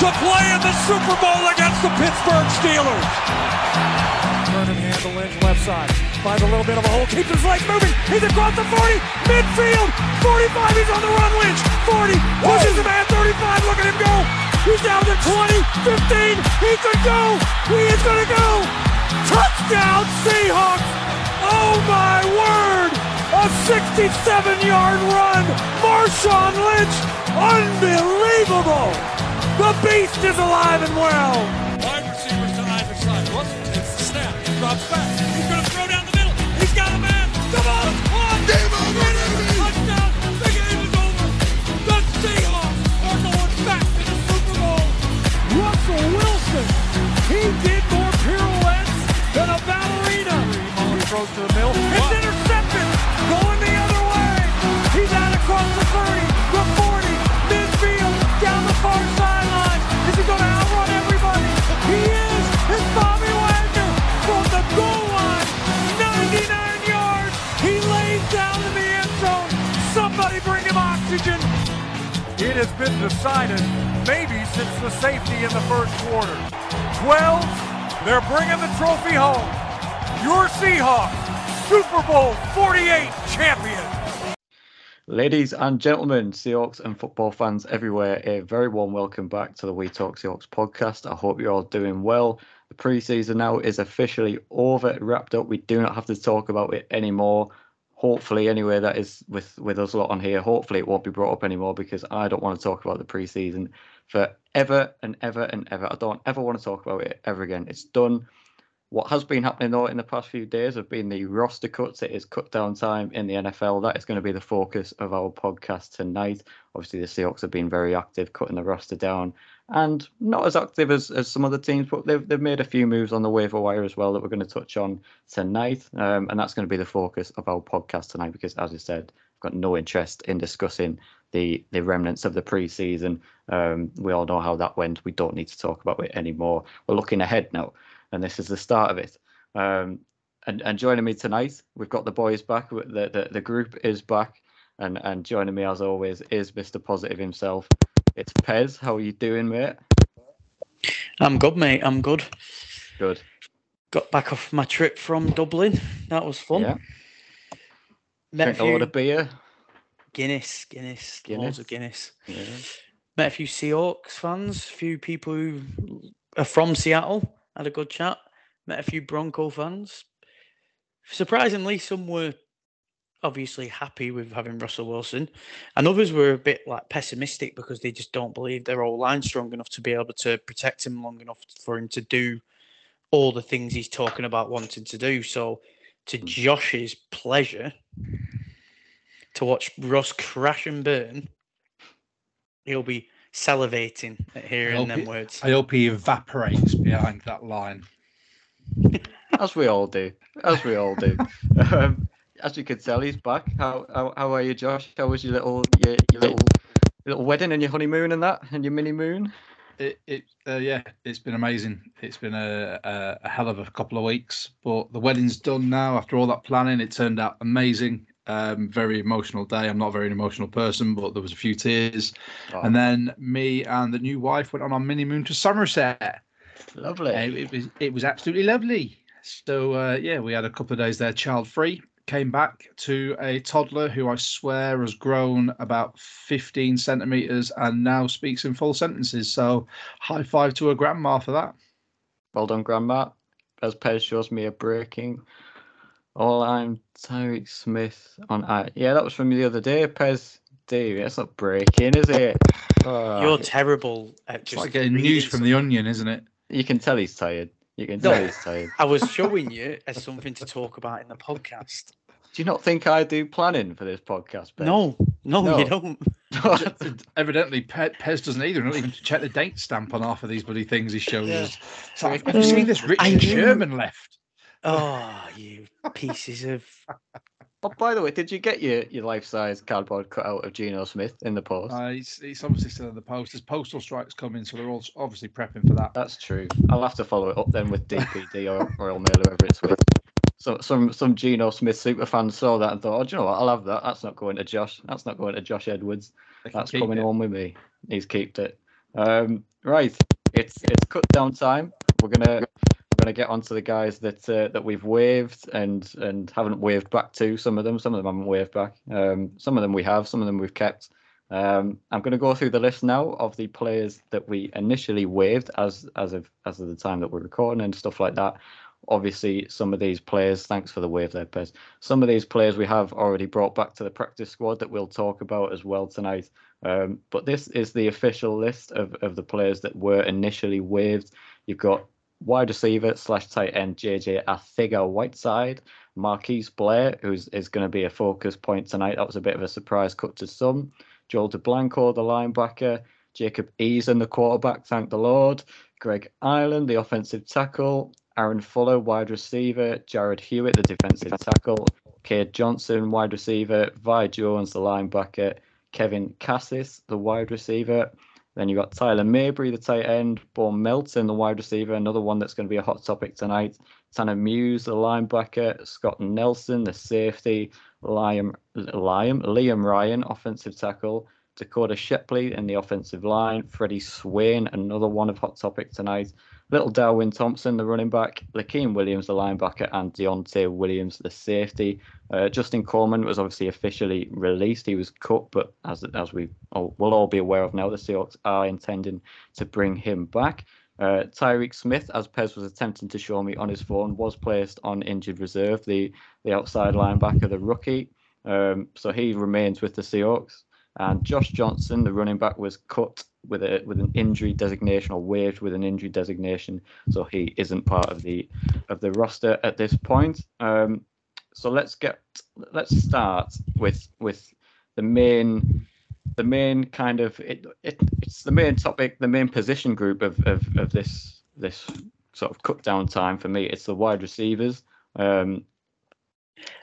to play in the Super Bowl against the Pittsburgh Steelers. Vernon Lynch left side. Finds a little bit of a hole, keeps his legs moving. He's across the 40, midfield, 45, he's on the run, Lynch, 40, pushes him at 35, look at him go. He's down to 20, 15, he could go, he is gonna go. Touchdown Seahawks! Oh my word! A 67-yard run, Marshawn Lynch, unbelievable! The beast is alive and well. Wide receivers to either side. Russell takes the snap, drops back. He's going to throw down the middle. He's got a man. The ball is caught. Game over. Touchdown. The game is over. The Seahawks are going back to the Super Bowl. Russell Wilson. He did more pirouettes than a ballerina. He throws to the middle. It has been decided, maybe since the safety in the first quarter. 12, they're bringing the trophy home. Your Seahawks, Super Bowl 48 champions. Ladies and gentlemen, Seahawks and football fans everywhere, a very warm welcome back to the We Talk Seahawks podcast. I hope you're all doing well. The preseason now is officially over, wrapped up. We do not have to talk about it anymore. Hopefully, anyway, that is with with us a lot on here. Hopefully, it won't be brought up anymore because I don't want to talk about the preseason for ever and ever and ever. I don't ever want to talk about it ever again. It's done. What has been happening though in the past few days have been the roster cuts. It is cut down time in the NFL. That is going to be the focus of our podcast tonight. Obviously, the Seahawks have been very active cutting the roster down and not as active as, as some other teams, but they've, they've made a few moves on the waiver wire as well that we're going to touch on tonight. Um, and that's going to be the focus of our podcast tonight because, as I said, I've got no interest in discussing the, the remnants of the preseason. Um, we all know how that went. We don't need to talk about it anymore. We're looking ahead now and this is the start of it. Um, and, and joining me tonight, we've got the boys back. The, the, the group is back, and, and joining me as always is Mr. Positive himself. It's Pez. How are you doing, mate? I'm good, mate. I'm good. Good. Got back off my trip from Dublin. That was fun. Yeah. Met Drink a a few load of beer. Guinness, Guinness, loads of Guinness. Guinness. Yeah. Met a few Seahawks fans, a few people who are from Seattle. Had a good chat. Met a few Bronco fans. Surprisingly, some were obviously happy with having Russell Wilson, and others were a bit like pessimistic because they just don't believe their old line strong enough to be able to protect him long enough for him to do all the things he's talking about wanting to do. So, to hmm. Josh's pleasure, to watch Russ crash and burn, he'll be salivating at hearing them it- words. I hope he evaporates behind that line. As we all do. As we all do. um, as you can tell, he's back. How, how how are you, Josh? How was your little your, your little little wedding and your honeymoon and that and your mini moon? It, it uh, yeah, it's been amazing. It's been a, a, a hell of a couple of weeks, but the wedding's done now. After all that planning, it turned out amazing. Um, very emotional day. I'm not a very emotional person, but there was a few tears. Oh, And then me and the new wife went on our mini moon to Somerset. lovely. Uh, it was it was absolutely lovely. So uh, yeah, we had a couple of days there, child free. Came back to a toddler who I swear has grown about 15 centimeters and now speaks in full sentences. So high five to her grandma for that. Well done, Grandma. As Pez shows me a breaking. All I'm Tyreke Smith on I. Yeah, that was from the other day, Pez. Dave, that's not breaking, is it? Oh, You're terrible at It's just like getting news from the Onion, isn't it? you can tell he's tired. You can No. tell he's tired. I was showing you as something to talk about in the podcast. Do you not think I do planning for this podcast, Pez? No, no, No. you don't. Evidently, Pe- Pez doesn't either. Not even to check the date stamp on half of these bloody things he shows Yeah. us. So, have you seen this I Richard Sherman left? Oh, you pieces of. Oh, by the way, did you get your, your life size cardboard cut out of Geno Smith in the post? Uh, he's, he's obviously still in the post. There's postal strikes coming, so they're all obviously prepping for that. That's true. I'll have to follow it up then with DPD or Royal Mail, whoever it's with. So some some Geno Smith super fans saw that and thought, oh, do you know what? I'll have that. That's not going to Josh. That's not going to Josh Edwards. That's coming it. home with me. He's kept it. Um, Right, it's it's cut down time. We're gonna we're gonna get onto the guys that uh, that we've waved and and haven't waved back to. Some of them, some of them haven't waved back. Um, some of them we have, some of them we've kept. Um, I'm going to go through the list now of the players that we initially waived as as of as of the time that we're recording and stuff like that. Obviously, some of these players, thanks for the wave there, Pez. Some of these players we have already brought back to the practice squad that we'll talk about as well tonight. Um, but this is the official list of, of the players that were initially waived. You've got wide receiver slash tight end JJ Arcega Whiteside, Marquise Blair, who's is going to be a focus point tonight. That was a bit of a surprise cut to some. Joel Dublanko, the linebacker, Jacob Eason, the quarterback, thank the Lord, Greg Eiland, the offensive tackle, Aaron Fuller, wide receiver, Jared Hewitt, the defensive tackle, Cade Johnson, wide receiver, Vi Jones, the linebacker, Kevin Kassis, the wide receiver. Then you've got Tyler Mabry, the tight end, Bo Melton, the wide receiver, another one that's going to be a hot topic tonight. Tanner Muse, the linebacker, Scott Nelson, the safety, Liam, Liam, Liam Ryan, offensive tackle, Dakoda Shepley in the offensive line, Freddie Swain, another one of hot topic tonight, Little Darwin Thompson, the running back, Lakiem Williams, the linebacker, and Deontai Williams, the safety. Uh, Justin Coleman was obviously officially released. He was cut, but as as we all, will all be aware of now, the Seahawks are intending to bring him back. Uh, Tyreke Smith, as Pez was attempting to show me on his phone, was placed on injured reserve, the, the outside linebacker, the rookie. Um, so he remains with the Seahawks. And Josh Johnson, the running back, was cut with a with an injury designation or waived with an injury designation, so he isn't part of the of the roster at this point. Um, so let's get let's start with with the main the main kind of it, it it's the main topic the main position group of of, of this this sort of cut down time for me it's the wide receivers um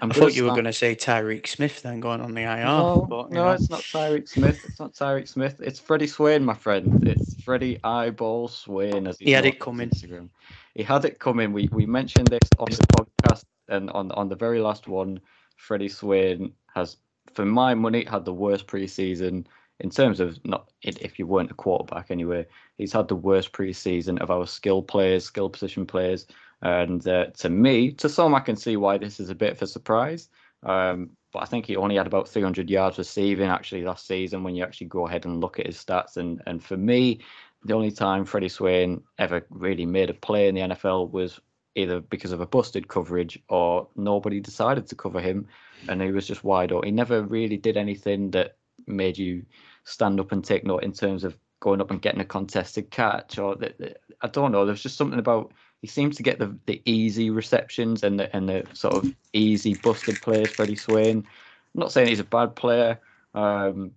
i thought you were going to say Tyreke Smith then going on the IR. No, but, no it's not Tyreke Smith. It's not Tyreke Smith. It's Freddie Swain, my friend. It's Freddie Eyeball Swain. As he had it coming. Instagram. He had it coming. We we mentioned this on the podcast and on on the very last one. Freddie Swain has, for my money, had the worst preseason in terms of not if you weren't a quarterback anyway. He's had the worst preseason of our skill players, skill position players. And uh, to me, to some, I can see why this is a bit of a surprise. Um, but I think he only had about 300 yards receiving actually last season when you actually go ahead and look at his stats. And and for me, the only time Freddie Swain ever really made a play in the NFL was either because of a busted coverage or nobody decided to cover him and he was just wide open. He never really did anything that made you stand up and take note in terms of going up and getting a contested catch or the, I don't know. There's just something about he seems to get the, the easy receptions and the and the sort of easy busted plays. Freddie Swain. I'm not saying he's a bad player, um,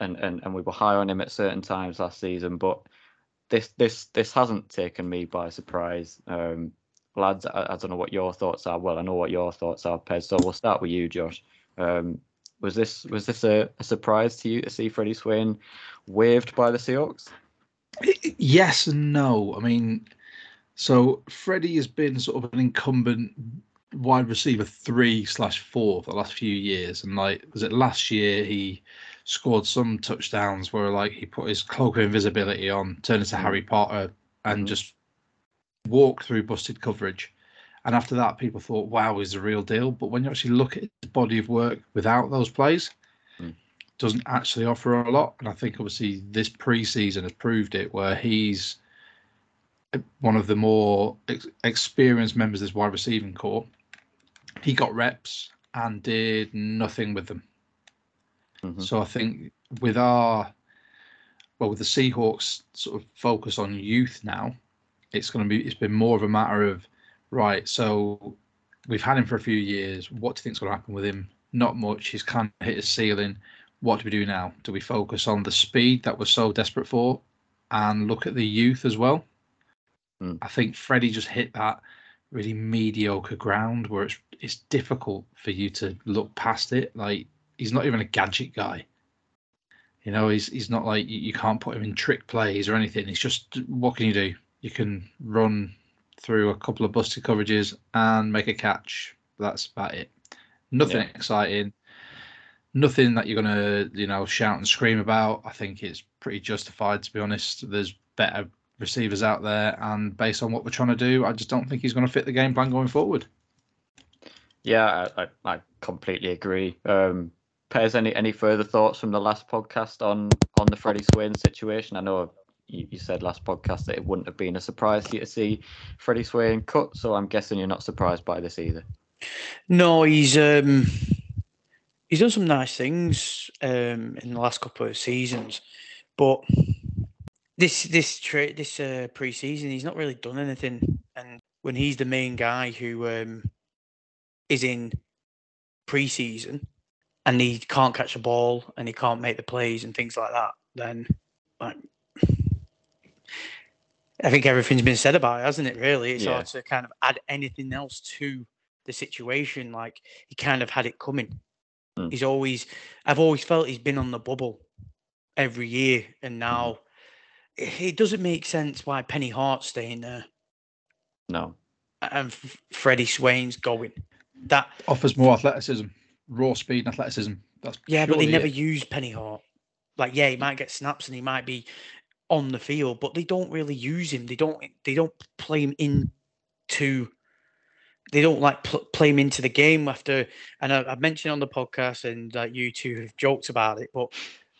and, and and we were high on him at certain times last season, but this this this hasn't taken me by surprise. Um, lads, I, I, don't know what your thoughts are. Well, I know what your thoughts are, Pez. So we'll start with you, Josh. Um, was this was this a, a surprise to you to see Freddie Swain waived by the Seahawks? Yes and no. I mean, so Freddie has been sort of an incumbent wide receiver three slash four for the last few years, and like was it last year he scored some touchdowns where like he put his cloak of invisibility on, turned into mm-hmm. Harry Potter, and mm-hmm. just walked through busted coverage. And after that, people thought, "Wow, he's the real deal." But when you actually look at his body of work without those plays, mm. doesn't actually offer a lot. And I think obviously this preseason has proved it, where he's one of the more ex- experienced members of this wide receiving corps. He got reps and did nothing with them. Mm-hmm. So I think with our well, with the Seahawks sort of focus on youth now, it's going to be it's been more of a matter of right. So we've had him for a few years. What do you think's going to happen with him? Not much. He's kind of hit his ceiling. What do we do now? Do we focus on the speed that we're so desperate for, and look at the youth as well? Mm. I think Freddie just hit that really mediocre ground where it's it's difficult for you to look past it. Like he's not even a gadget guy. You know, he's he's not like you, you can't put him in trick plays or anything. It's just what can you do? You can run through a couple of busted coverages and make a catch. That's about it. Nothing yeah. exciting. Nothing that you're gonna, you know, shout and scream about. I think it's pretty justified to be honest. There's better receivers out there, and based on what we're trying to do, I just don't think he's going to fit the game plan going forward. Yeah, I, I, I completely agree. Um, Pez, any any further thoughts from the last podcast on on the Freddie Swain situation? I know you, you said last podcast that it wouldn't have been a surprise to you to see Freddie Swain cut, so I'm guessing you're not surprised by this either. No, he's um, he's done some nice things um, in the last couple of seasons, but this this tra- this uh, pre-season he's not really done anything. And when he's the main guy who um, is in pre-season and he can't catch a ball and he can't make the plays and things like that, then like I think everything's been said about it, hasn't it? Really, it's Yeah. hard to kind of add anything else to the situation. Like he kind of had it coming. Mm. He's always, I've always felt he's been on the bubble every year, and now it, it doesn't make sense why Penny Hart's staying there No. and F- Freddie Swain's going. That Offers more athleticism, raw speed and athleticism. That's yeah, but they never it. use Penny Hart. Like yeah, he might get snaps and he might be on the field, but they don't really use him. They don't. They don't play him into. They don't like pl- play him into the game after. And I, I've mentioned on the podcast, and uh, you two have joked about it. But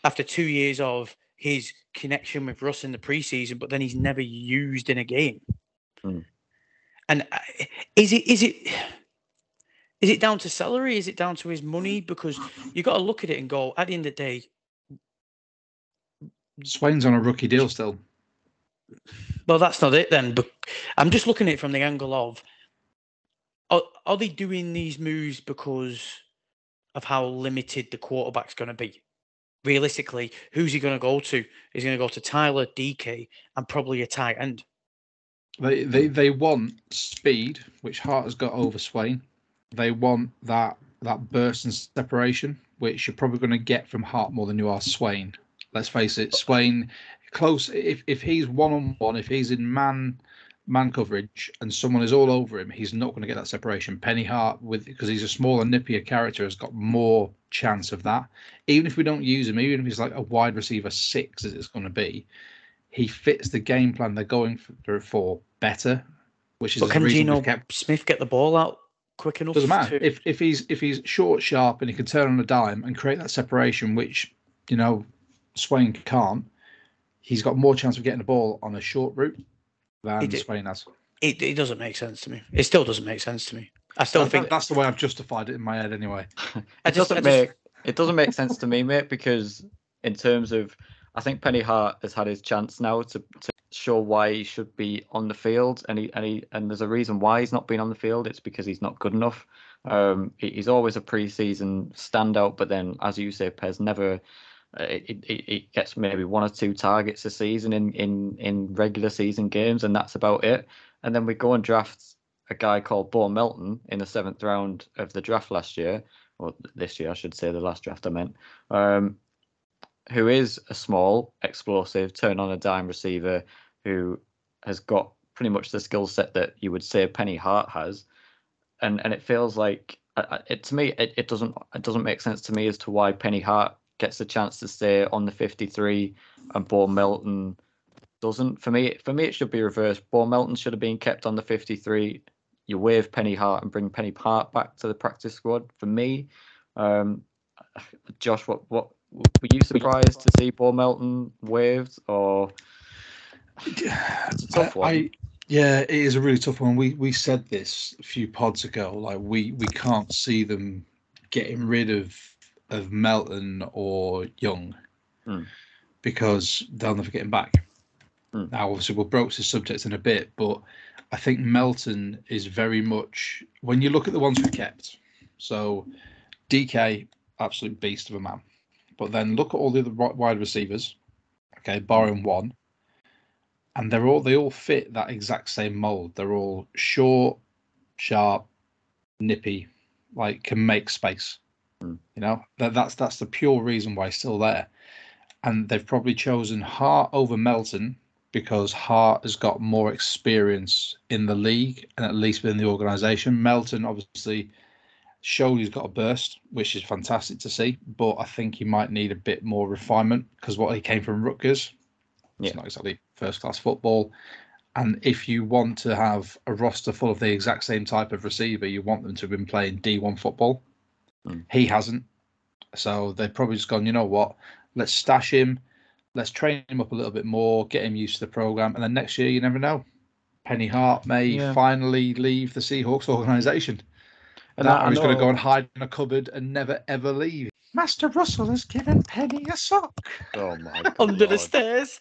after two years of his connection with Russ in the preseason, but then he's never used in a game. Hmm. And is it is it is it down to salary? Is it down to his money? Because you got to look at it and go. At the end of the day, Swain's on a rookie deal still. Well, that's not it then. But I'm just looking at it from the angle of are, are they doing these moves because of how limited the quarterback's going to be? Realistically, who's he going to go to? He's going to go to Tyler, DK, and probably a tight end. They they they want speed, which Hart has got over Swain. They want that that burst and separation, which you're probably going to get from Hart more than you are Swain. Let's face it, Swain close. If if he's one on one, if he's in man man coverage and someone is all over him, he's not going to get that separation. Penny Hart with because he's a smaller, nippier character, has got more chance of that. Even if we don't use him, even if he's like a wide receiver six, as it's going to be, he fits the game plan they're going for, for better, which is But can Geno kept. Smith get the ball out quick enough? Doesn't matter to- if if he's if he's short, sharp, and he can turn on a dime and create that separation, which you know Swain can't. He's got more chance of getting the ball on a short route than did- Swain has. it, it doesn't make sense to me. It still doesn't make sense to me. I still That- think that's the way I've justified it in my head, anyway. It just- doesn't I just- make it doesn't make sense to me, mate, because in terms of I think Penny Hart has had his chance now to, to show why he should be on the field, and he and he and there's a reason why he's not been on the field. It's because he's not good enough. Um, he- he's always a preseason standout, but then, as you say, Pez never. Uh, It, it, it gets maybe one or two targets a season in, in, in regular season games, and that's about it. And then we go and draft a guy called Bo Melton in the seventh round of the draft last year, or this year, I should say, the last draft I meant, um, who is a small, explosive, turn on a dime receiver who has got pretty much the skill set that you would say Penny Hart has, and and it feels like it to me it, it doesn't it doesn't make sense to me as to why Penny Hart gets the chance to stay on the 53 and Bo Melton doesn't. For me, for me it should be reversed. Bo Melton should have been kept on the 53 you waive Penny Hart and bring Penny Hart back to the practice squad. For me, um, Josh, what what were you surprised to see Paul Melton waived, or it's a tough one? I- yeah, it is a really tough one. We we said this a few pods ago. Like we we can't see them getting rid of of Melton or Young Hmm. because they'll never get him back. Hmm. Now, obviously, we'll broach this subject in a bit, but I think Melton is very much when you look at the ones we kept. So DK, absolute beast of a man. But then look at all the other wide receivers. Okay, barring one, and they're all they all fit that exact same mold. They're all short, sharp, nippy, like can make space. Hmm. You know that that's that's the pure reason why he's still there. And they've probably chosen Hart over Melton because Hart has got more experience in the league and at least within the organisation. Melton obviously showed he's got a burst, which is fantastic to see. But I think he might need a bit more refinement because what he came from Rutgers, It's not exactly first class football. And if you want to have a roster full of the exact same type of receiver, you want them to have been playing D1 football. Mm. He hasn't. So they've probably just gone, you know what? Let's stash him. Let's train him up a little bit more, get him used to the program. And then next year, you never know. Penny Hart may Yeah. finally leave the Seahawks organization. And that, I- I he's going to go and hide in a cupboard and never ever leave. Master Russell has given Penny a sock. Oh my Under the stairs.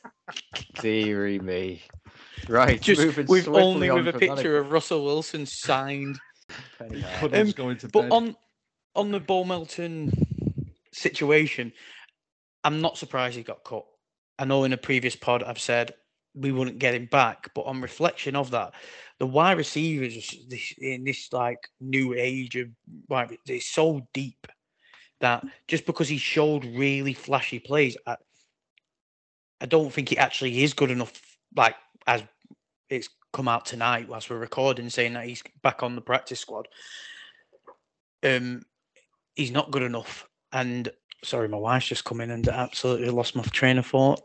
Deary me. Right, Just moving with swiftly only on with a from picture of Russell Wilson signed. Penny Hart. Puddles going to But bed. on on the Bo Melton situation, I'm not surprised he got cut. I know in a previous pod I've said we wouldn't get him back, but on reflection of that, the wide receivers in this like new age of wide, they're so deep that just because he showed really flashy plays, I, I don't think he actually is good enough. Like as it's come out tonight, whilst we're recording, saying that he's back on the practice squad. Um, he's not good enough. And sorry, my wife's just come in and absolutely lost my train of thought.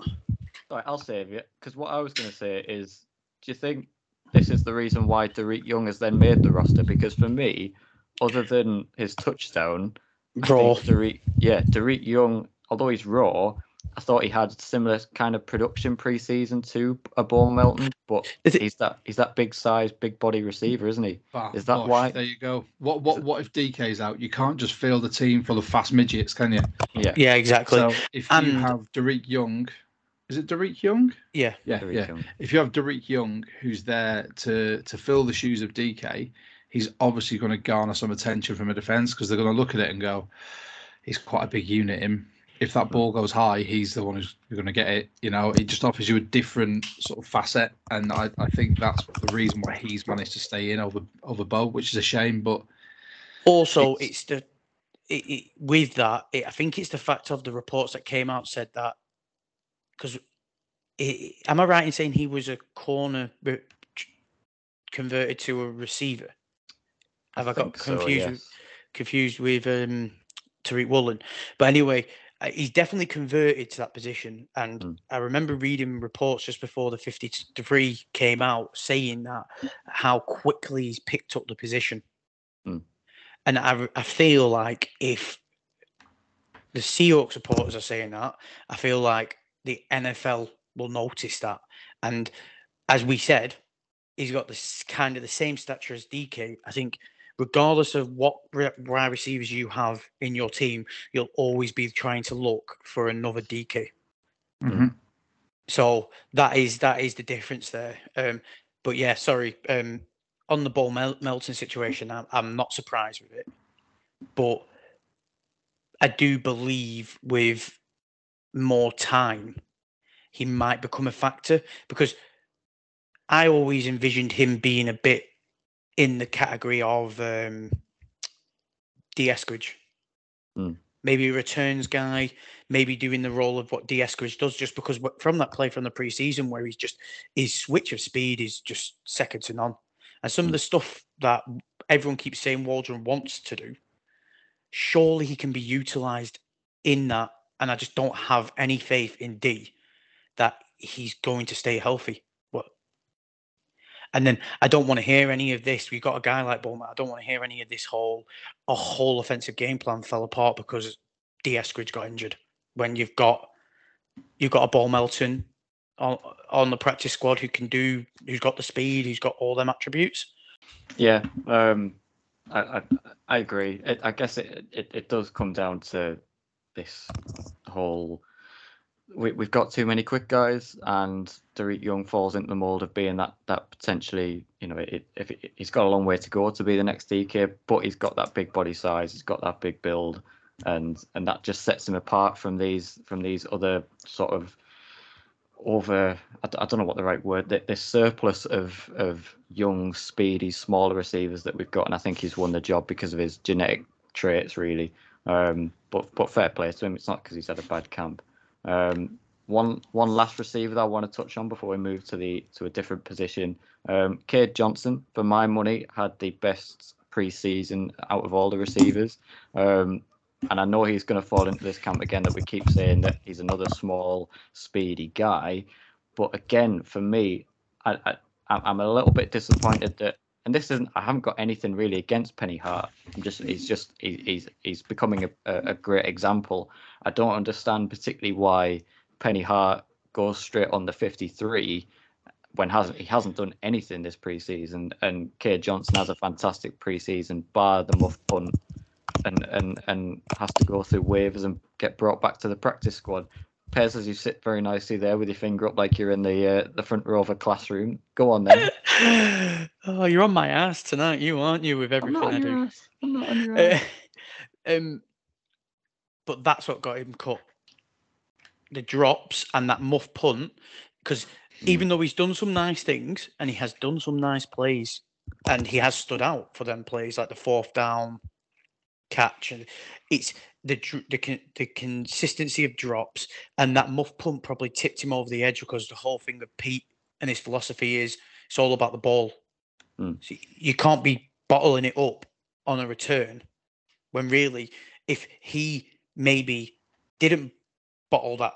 Right, I'll save you because what I was going to say is, do you think this is the reason why Derek Young has then made the roster? Because for me, other than his touchdown, Raw. Derek, yeah, Derek Young, although he's raw, I thought he had similar kind of production pre-season to a Ball Melton, but Is it- he's that he's that big size, big body receiver, isn't he? Ah, Is that bosh, why- There you go. What what what if DK's out? You can't just field a team full of fast midgets, can you? Yeah, Yeah, exactly. So if you have Derek Young, is it Derek Young? yeah. Yeah, Derek yeah. Young. If you have Derek Young, who's there to to fill the shoes of DK, he's obviously going to garner some attention from a defense because they're going to look at it and go, he's quite a big unit. Him. If that ball goes high, he's the one who's going to get it. You know, it just offers you a different sort of facet, and I, I think that's the reason why he's managed to stay in over over Bo, which is a shame. But Also, It's- it's, the it, it, with that. It, I think it's the fact of the reports that came out said that because am I right in saying he was a corner but converted to a receiver? Have I, got think so, confused? with, yes. confused with um, Tariq Woolen. But anyway, he's definitely converted to that position. And Mm. I remember reading reports just before the 53 came out saying that how quickly he's picked up the position. Mm. And I, I feel like if the Seahawks supporters are saying that, I feel like the NFL will notice that. And as we said, he's got this kind of the same stature as DK. I think regardless of what wide receivers you have in your team, you'll always be trying to look for another DK. Mhm. So that is that is the difference there. Um, but yeah, sorry. Um, on the ball Mel- Melton situation, I'm, I'm not surprised with it, but I do believe with more time, he might become a factor because I always envisioned him being a bit in the category of um, D. Eskridge. Hmm. Maybe a returns guy, maybe doing the role of what D. Eskridge does, just because from that play from the preseason where he's just his switch of speed is just second to none. And some of the stuff that everyone keeps saying Waldron wants to do, surely he can be utilized in that. And I just don't have any faith in D that he's going to stay healthy. And then I don't want to hear any of this. We've got a guy like Bowman. I don't want to hear any of this whole a whole offensive game plan fell apart because D. Eskridge got injured. When you've got you've got a ball Melton on on the practice squad who can do who's got the speed, who's got all them attributes. Yeah, um, I, I I agree. It, I guess it, it it does come down to this whole. We we've got too many quick guys, and Derek Young falls into the mold of being that that potentially, you know, it, if it, he's got a long way to go to be the next DK, but he's got that big body size, he's got that big build, and and that just sets him apart from these from these other sort of over I, don't know what the right word th- this surplus of of young speedy smaller receivers that we've got and I think he's won the job because of his genetic traits really. Um but but fair play to him it's not because he's had a bad camp um one one last receiver that I want to touch on before we move to the to a different position um Cade Johnson for my money had the best preseason out of all the receivers um and I know he's going to fall into this camp again that we keep saying that he's another small, speedy guy. But again, for me, I, I I'm a little bit disappointed that, and this isn't. I haven't got anything really against Penny Hart. I'm just he's just he, he's he's becoming a, a great example. I don't understand particularly why Penny Hart goes straight on the 53 when hasn't he hasn't done anything this preseason, and Cade Johnson has a fantastic preseason, bar the muff punt, and and and has to go through waivers and get brought back to the practice squad. Pez, as you sit very nicely there with your finger up like you're in the uh, the front row of a classroom. Go on then. oh, you're on my ass tonight, you aren't you? With everything I do. Ass. I'm not on your ass. um, but that's what got him cut. The drops and that muff punt, because Hmm. even though he's done some nice things and he has done some nice plays, and he has stood out for them plays like the fourth down catch, and it's the the the consistency of drops and that muff punt probably tipped him over the edge because the whole thing with Pete and his philosophy is it's all about the ball. Hmm. So you can't be bottling it up on a return when really, if he maybe didn't bottle that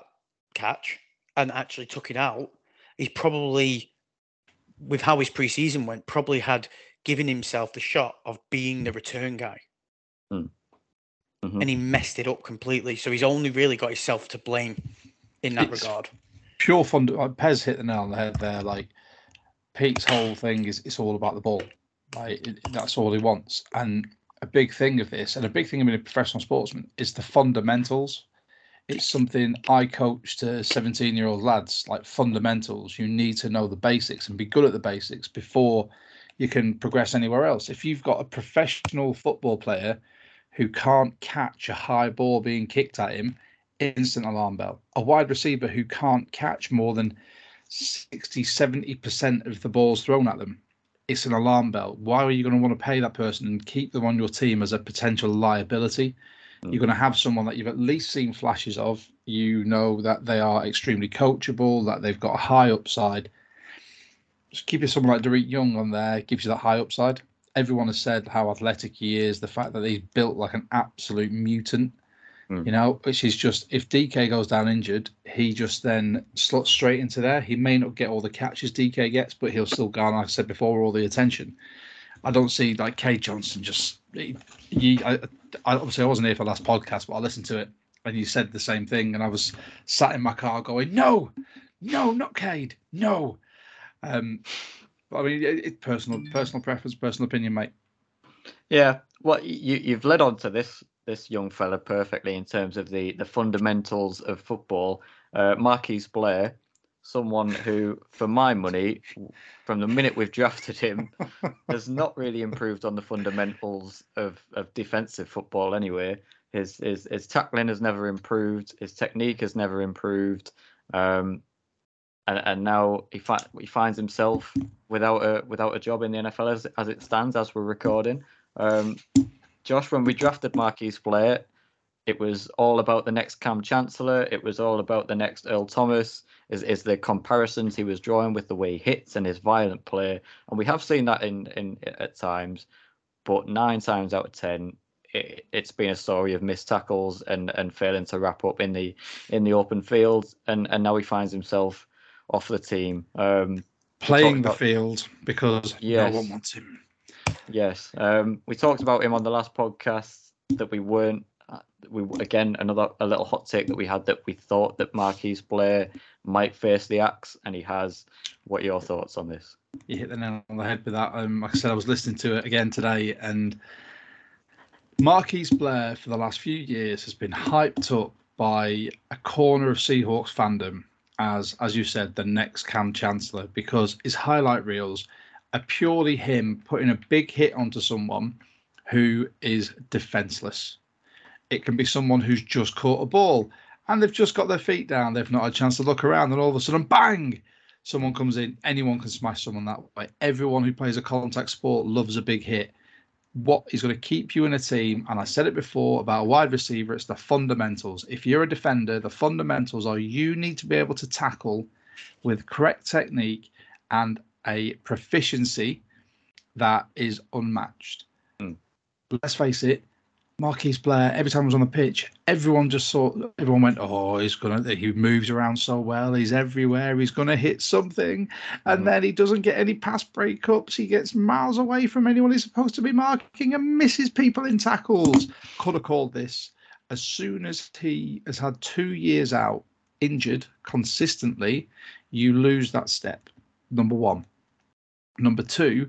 catch and actually took it out, he probably, with how his preseason went, probably had given himself the shot of being the return guy. Mhm. And he messed it up completely. So he's only really got himself to blame in that It's- regard. Pure fun. Like Pez hit the nail on the head there. Like Pete's whole thing is it's all about the ball. Like it, that's all he wants. And a big thing of this, and a big thing of being a professional sportsman, is the fundamentals. It's something I coach to 17 year old lads like fundamentals. You need to know the basics and be good at the basics before you can progress anywhere else. If you've got a professional football player who can't catch a high ball being kicked at him, instant alarm bell. A wide receiver who can't catch more than 60, 70% of the balls thrown at them, it's an alarm bell. Why are you going to want to pay that person and keep them on your team as a potential liability? You're going to have someone that you've at least seen flashes of. You know that they are extremely coachable, that they've got a high upside. Just keeping someone like Derek Young on there gives you that high upside. Everyone has said how athletic he is, the fact that he's built like an absolute mutant Mm. you know, which is just if DK goes down injured, he just then slots straight into there. He may not get all the catches DK gets, but he'll still garner, like I said before, all the attention. I don't see like Cade Johnson just. He, he- I, I obviously I wasn't here for the last podcast, but I listened to it and you said the same thing, and I was sat in my car going, "No, no, not Cade, no." Um, but I mean, it, it's personal, personal preference, personal opinion, mate. Yeah, well, you you've led on to this this young fella perfectly in terms of the the fundamentals of football. Uh, Marquise Blair, someone who, for my money, from the minute we've drafted him, has not really improved on the fundamentals of of defensive football. Anyway, his his his tackling has never improved. His technique has never improved. Um, and, and now he fi- he finds himself without a without a job in the NFL as, as it stands as we're recording. Um, Josh, when we drafted Marquise Blair, it was all about the next Kam Chancellor. It was all about the next Earl Thomas. Is is the comparisons he was drawing with the way he hits and his violent play, and we have seen that in in at times, but nine times out of ten, it, it's been a story of missed tackles and and failing to wrap up in the in the open field, and and now he finds himself off the team. Um, Playing the about- field because Yes. no one wants him. Yes, um, we talked about him on the last podcast that we weren't. uh, We again another a little hot take that we had that we thought that Marquise Blair might face the axe, and he has. What are your thoughts on this? you hit the nail on the head with that. Um, like I said, I was listening to it again today, and Marquise Blair for the last few years has been hyped up by a corner of Seahawks fandom as, as you said, the next Kam Chancellor because his highlight reels are purely him putting a big hit onto someone who is defenseless. It can be someone who's just caught a ball and they've just got their feet down. They've not had a chance to look around, and all of a sudden, bang! someone comes in, anyone can smash someone that way. Everyone who plays a contact sport loves a big hit. What is going to keep you in a team, and I said it before about a wide receiver, it's the fundamentals. If you're a defender, the fundamentals are you need to be able to tackle with correct technique and a proficiency that is unmatched. Hmm. Let's face it, Marquise Blair, every time he was on the pitch, everyone just saw, everyone went, oh, he's going to, he moves around so well. He's everywhere. He's going to hit something. And Mhm. then he doesn't get any pass breakups. He gets miles away from anyone he's supposed to be marking and misses people in tackles. Could have called this. As soon as he has had two years out, injured consistently, you lose that step. Number one. Number two,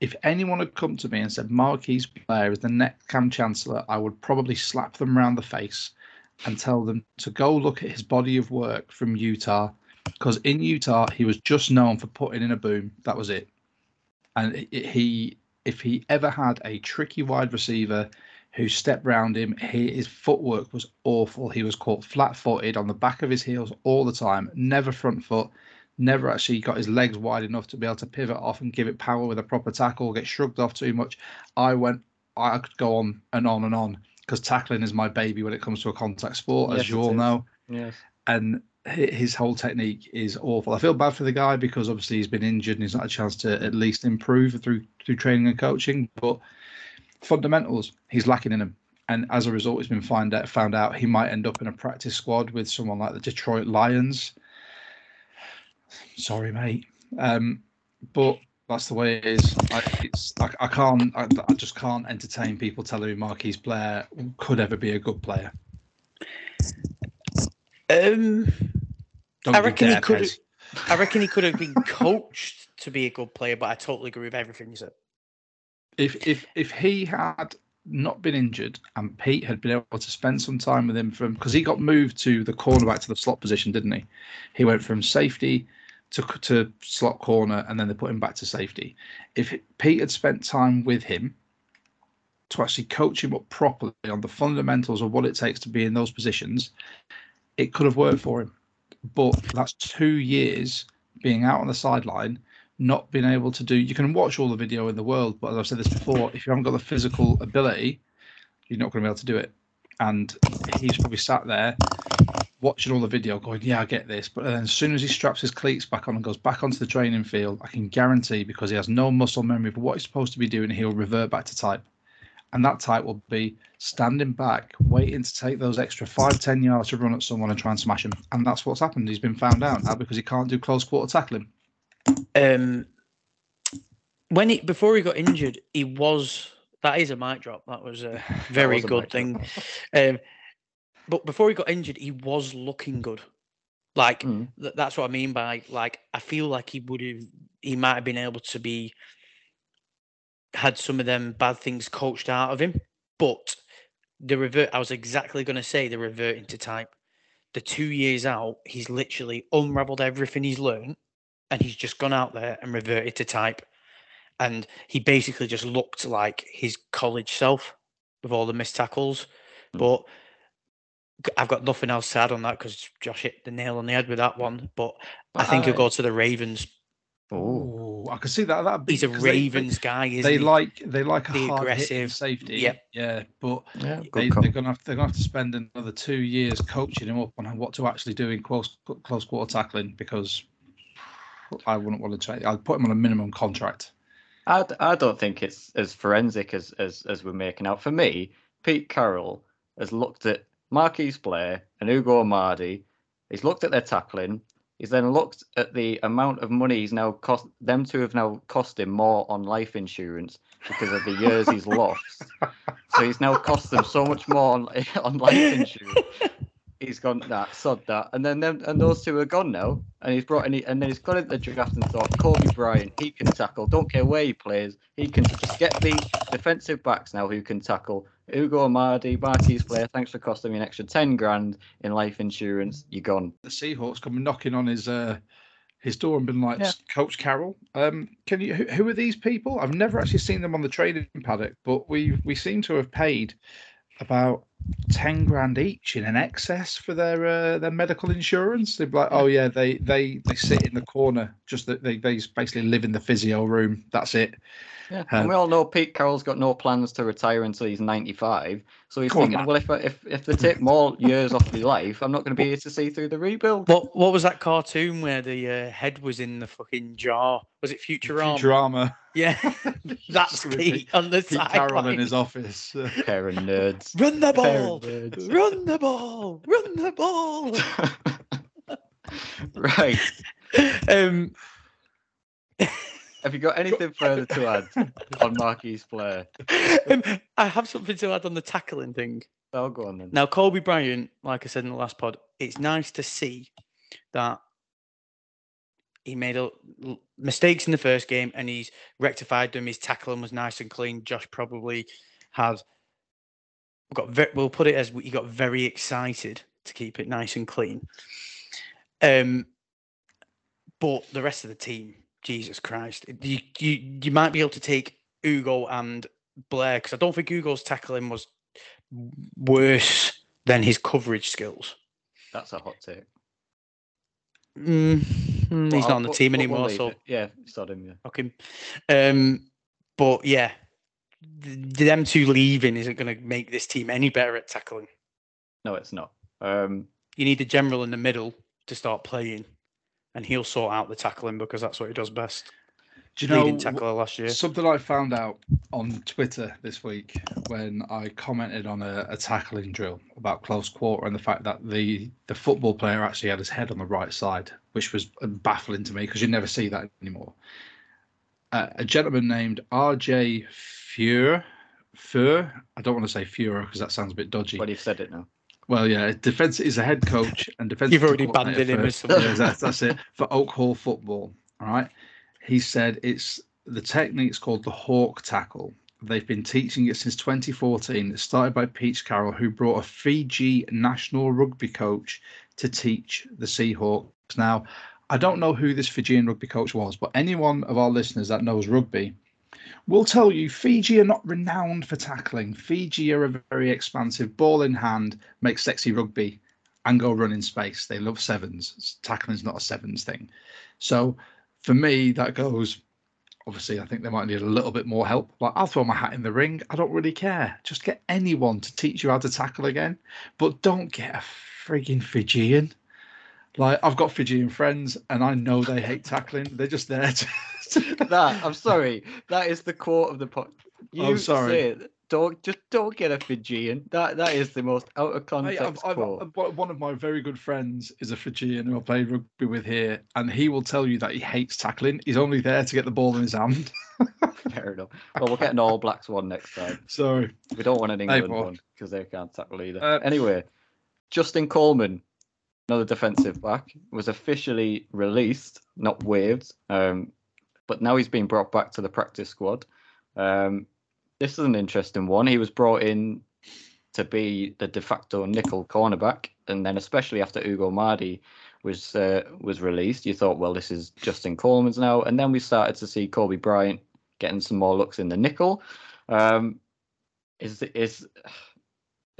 if anyone had come to me and said Marquise Blair is the next Kam Chancellor, I would probably slap them round the face and tell them to go look at his body of work from Utah. Because in Utah, he was just known for putting in a boom. That was it. And it, it- he, if he ever had a tricky wide receiver who stepped round him, he, his footwork was awful. He was caught flat footed on the back of his heels all the time, never front foot never actually got his legs wide enough to be able to pivot off and give it power with a proper tackle, or get shrugged off too much. I went, I could go on and on and on because tackling is my baby when it comes to a contact sport, Yes, as you all is. know. Yes. And his whole technique is awful. I feel bad for the guy because obviously he's been injured and he's not a chance to at least improve through through training and coaching. But fundamentals, he's lacking in them. And as a result, it's been find out, found out he might end up in a practice squad with someone like the Detroit Lions. Sorry, mate. Um, but that's the way it is. I, it's I, I can't. I, I just can't entertain people telling me Marquis Blair could ever be a good player. Um, Don't I reckon he could. I reckon he could have been coached to be a good player, but I totally agree with everything you said. If if if he had not been injured and Pete had been able to spend some time with him from because he got moved to the cornerback to the slot position, didn't he? He went from safety to to slot corner and then they put him back to safety. If Pete had spent time with him to actually coach him up properly on the fundamentals of what it takes to be in those positions, it could have worked for him. But that's two years being out on the sideline not being able to do you can watch all the video in the world but as i've said this before if you haven't got the physical ability you're not going to be able to do it and he's probably sat there watching all the video going yeah i get this but then as soon as he straps his cleats back on and goes back onto the training field i can guarantee because he has no muscle memory for what he's supposed to be doing he'll revert back to type. And that type will be standing back waiting to take those extra five ten yards to run at someone and try and smash him. And that's what's happened. He's been found out now because he can't do close quarter tackling. Um, when he before he got injured, he was that is a mic drop. That was a very was a good thing. Um, but before he got injured, he was looking good. Like Mm. th- that's what I mean by like I feel like he would have he might have been able to be had some of them bad things coached out of him, but the revert I was exactly going to say the reverting to type. The two years out, he's literally unraveled everything he's learned, and he's just gone out there and reverted to type, and he basically just looked like his college self with all the missed tackles, Mm. but. G- I've got nothing else to add on that because Josh hit the nail on the head with that one. But I think he'll uh, go to the Ravens. Oh, I can see that. That He's a Ravens guy, isn't They he? like they like a The hard aggressive- safety. Yeah, Yeah, but yeah, they, they're gonna have they're gonna have to spend another two years coaching him up on what to actually do in close close quarter tackling because I wouldn't want to try. I'd put him on a minimum contract. I, I don't think it's as forensic as, as as we're making out. For me, Pete Carroll has looked at Marquise Blair and Ugo Amadi. He's looked at their tackling. He's then looked at the amount of money he's now cost them two have now cost him more on life insurance because of the years he's lost. So he's now cost them so much more on, on life insurance. He's gone that sod that, and then them and those two are gone now. And he's brought in, and then he's got into the draft and thought Coby Bryant, he can tackle. Don't care where he plays, he can just get the defensive backs now who can tackle. Ugo Amadi, Marquise Blair, thanks for costing me an extra ten grand in life insurance. You're gone. The Seahawks come knocking on his uh his door and been like, Yeah. Coach Carroll, um, can you who, who are these people? I've never actually seen them on the training paddock, but we we seem to have paid about ten grand each in an excess for their uh, their medical insurance. They'd be like, oh yeah, they they they sit in the corner, just that they they basically live in the physio room. That's it. Yeah, Um, and we all know Pete Carroll's got no plans to retire until he's 95. So he's Come on, thinking, well, if if if they take more years off my life, I'm not going to be here to see through the rebuild. What what was that cartoon where the uh, head was in the fucking jar? Was it Futurama? Drama. Yeah, that's Pete on the Pete Carroll in his office. Uh, of nerds. Run the ball! Run the ball! Run the ball! right. um, Have you got anything further to add on Marquise Blair? um, I have something to add on the tackling thing. I'll go on then. Now, Coby Bryant, like I said in the last pod, it's nice to see that he made a, mistakes in the first game and he's rectified them. His tackling was nice and clean. Josh probably has got ve- we'll put it as he got very excited to keep it nice and clean. Um, but the rest of the team, Jesus Christ, you you you might be able to take Ugo and Blair because I don't think Ugo's tackling was worse than his coverage skills. That's a hot take. Mm, he's Well, not on the team we'll anymore, so it. yeah, sod him. Yeah. fuck him. Um, but yeah, th- them two leaving isn't going to make this team any better at tackling. No, it's not. Um, You need a general in the middle to start playing, and he'll sort out the tackling because that's what he does best. do you know tackler last year. something I found out on Twitter this week when I commented on a, a tackling drill about close quarter and the fact that the the football player actually had his head on the right side, which was baffling to me because you never see that anymore. Uh, a gentleman named R.J. Fur, Fur. I don't want to say Furor because that sounds a bit dodgy. but you've said it now. Well, yeah, defense is a head coach and defense. You've already banded him as someone. Yeah, that's, that's it for Oak Hall football. All right, he said it's the technique. technique's called the hawk tackle. They've been teaching it since 2014. It started by Pete Carroll, who brought a Fiji national rugby coach to teach the Seahawks. Now, I don't know who this Fijian rugby coach was, but anyone of our listeners that knows rugby will tell you Fiji are not renowned for tackling. Fiji are a very expansive ball in hand, make sexy rugby, and go run in space. They love sevens. Tackling's not a sevens thing. So for me, that goes. Obviously, I think they might need a little bit more help. Like I'll throw my hat in the ring. I don't really care. Just get anyone to teach you how to tackle again, but don't get a frigging Fijian. Like I've got Fijian friends, and I know they hate tackling. They're just there to. That I'm sorry. That is the quote of the. You I'm sorry. it. Don't just don't get a Fijian. That that is the most out of context I've, I've, quote. I've- one of my very good friends is a Fijian who I played rugby with here, and he will tell you that he hates tackling. He's only there to get the ball in his hand. Fair enough. Well, we'll get an All Blacks one next time. Sorry, We don't want an England well. one because they can't tackle either. Uh, anyway, Justin Coleman, another defensive back, was officially released, not waived, um, but now he's been brought back to the practice squad. Um, this is an interesting one. He was brought in to be the de facto nickel cornerback, and then especially after Ugo Amadi was uh, was released, you thought, well, this is Justin Coleman's now, and then we started to see Coby Bryant getting some more looks in the nickel. Um, is is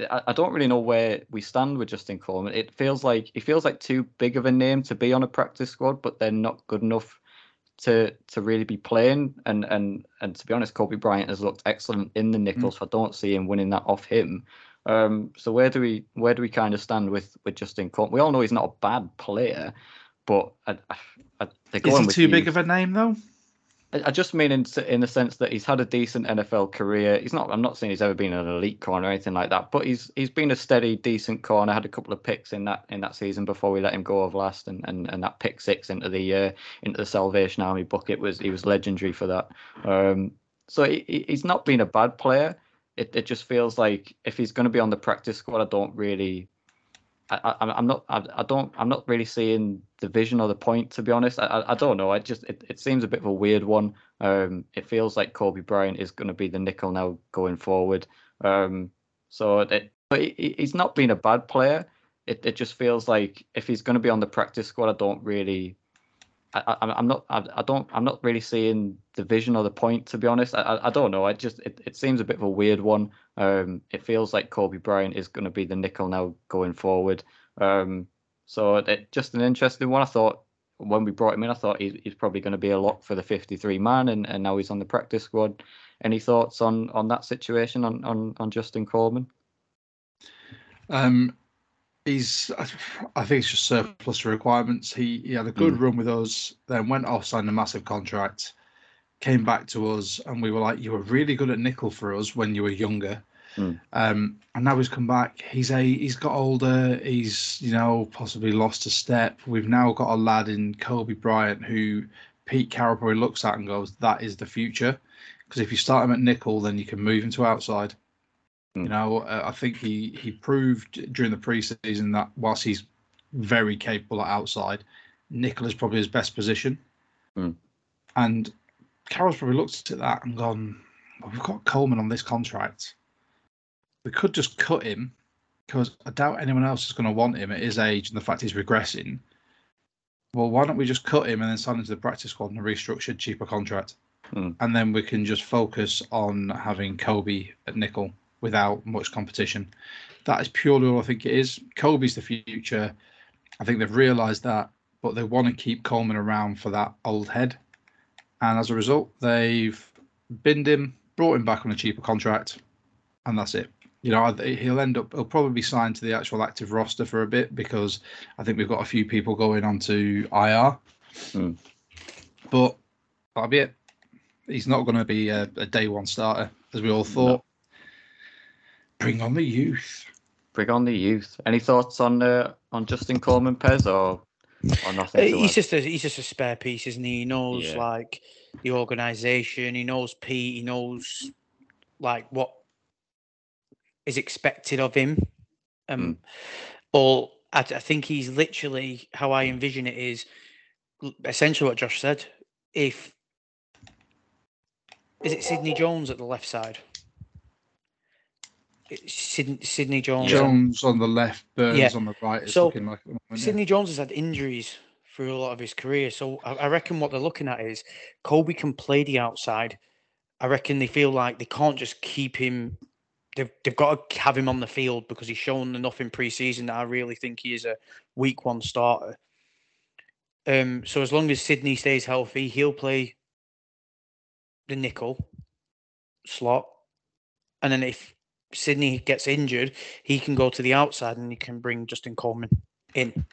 I, don't really know where we stand with Justin Coleman. It feels like it feels like too big of a name to be on a practice squad, but they're not good enough to to really be playing. And and and to be honest, Coby Bryant has looked excellent in the nickel, so I don't see him winning that off him. Um, so where do we where do we kind of stand with with Justin Coleman? We all know he's not a bad player, but I, I, I, is he too big of a name though? I just mean in in the sense that he's had a decent NFL career. He's not. I'm not saying he's ever been an elite corner or anything like that, but he's he's been a steady, decent corner. Had a couple of picks in that in that season before we let him go of last, and and, and that pick six into the uh, into the Salvation Army book. It was he was legendary for that. Um, so he- he's not been a bad player. It it just feels like if he's going to be on the practice squad, I don't really. I, I, I'm not. I, I don't. I'm not really seeing the vision or the point. To be honest, I, I, don't know. I just. It, it seems a bit of a weird one. Um, it feels like Coby Bryant is going to be the nickel now going forward. Um, so it, but he- he's not been a bad player. It, it just feels like if he's going to be on the practice squad, I don't really. I, I'm not. I, I don't. I'm not really seeing the vision or the point. To be honest, I, I, don't know. I just. It, it seems a bit of a weird one. Um, it feels like Coby Bryant is going to be the nickel now going forward. Um, so it, just an interesting one. I thought when we brought him in, I thought he's, he's probably going to be a lock for the 53 man, and, and now he's on the practice squad. Any thoughts on on that situation on on, on Justin Coleman? Um, he's I think it's just surplus requirements. He he had a good mm. run with us, then went off, signed a massive contract, came back to us, and we were like, "You were really good at nickel for us when you were younger." Mm. Um, and now he's come back. He's a he's got older. He's you know possibly lost a step. We've now got a lad in Coby Bryant who Pete Carroll probably looks at and goes, "That is the future." Because if you start him at nickel, then you can move him to outside. Mm. You know, uh, I think he he proved during the preseason that whilst he's very capable at outside, nickel is probably his best position. Mm. And Carroll's probably looked at that and gone, well, "We've got Coleman on this contract." we could just cut him because I doubt anyone else is going to want him at his age and the fact he's regressing. Well, why don't we just cut him and then sign him to the practice squad on a restructured, cheaper contract? Hmm. And then we can just focus on having Coby at nickel without much competition. That is purely all I think it is. Coby's the future. I think they've realised that, but they want to keep Coleman around for that old head. And as a result, they've binned him, brought him back on a cheaper contract, and that's it you know, he'll end up, he'll probably be signed to the actual active roster for a bit because I think we've got a few people going on to IR. Mm. But that'll be it. He's not going to be a, a, day one starter, as we all thought. No. Bring on the youth. Bring on the youth. Any thoughts on uh, on Justin Coleman, Pez, or or nothing? he's just a he's just a spare piece, isn't he? He knows yeah. like the organisation. He knows Pete. He knows like what is expected of him. Um, mm. Or I, I think he's literally how I envision it is essentially what Josh said. If is it Sidney Jones at the left side? Sidney, Sidney Jones. Jones on the left, Burns yeah. on the right. so like Sidney Jones has had injuries through a lot of his career. So I, I, reckon what they're looking at is Coby can play the outside. I reckon they feel like they can't just keep him they've they've got to have him on the field because he's shown enough in preseason that I really think he is a week one starter. Um, so as long as Sidney stays healthy, he'll play the nickel slot, and then if Sidney gets injured, he can go to the outside and he can bring Justin Coleman in.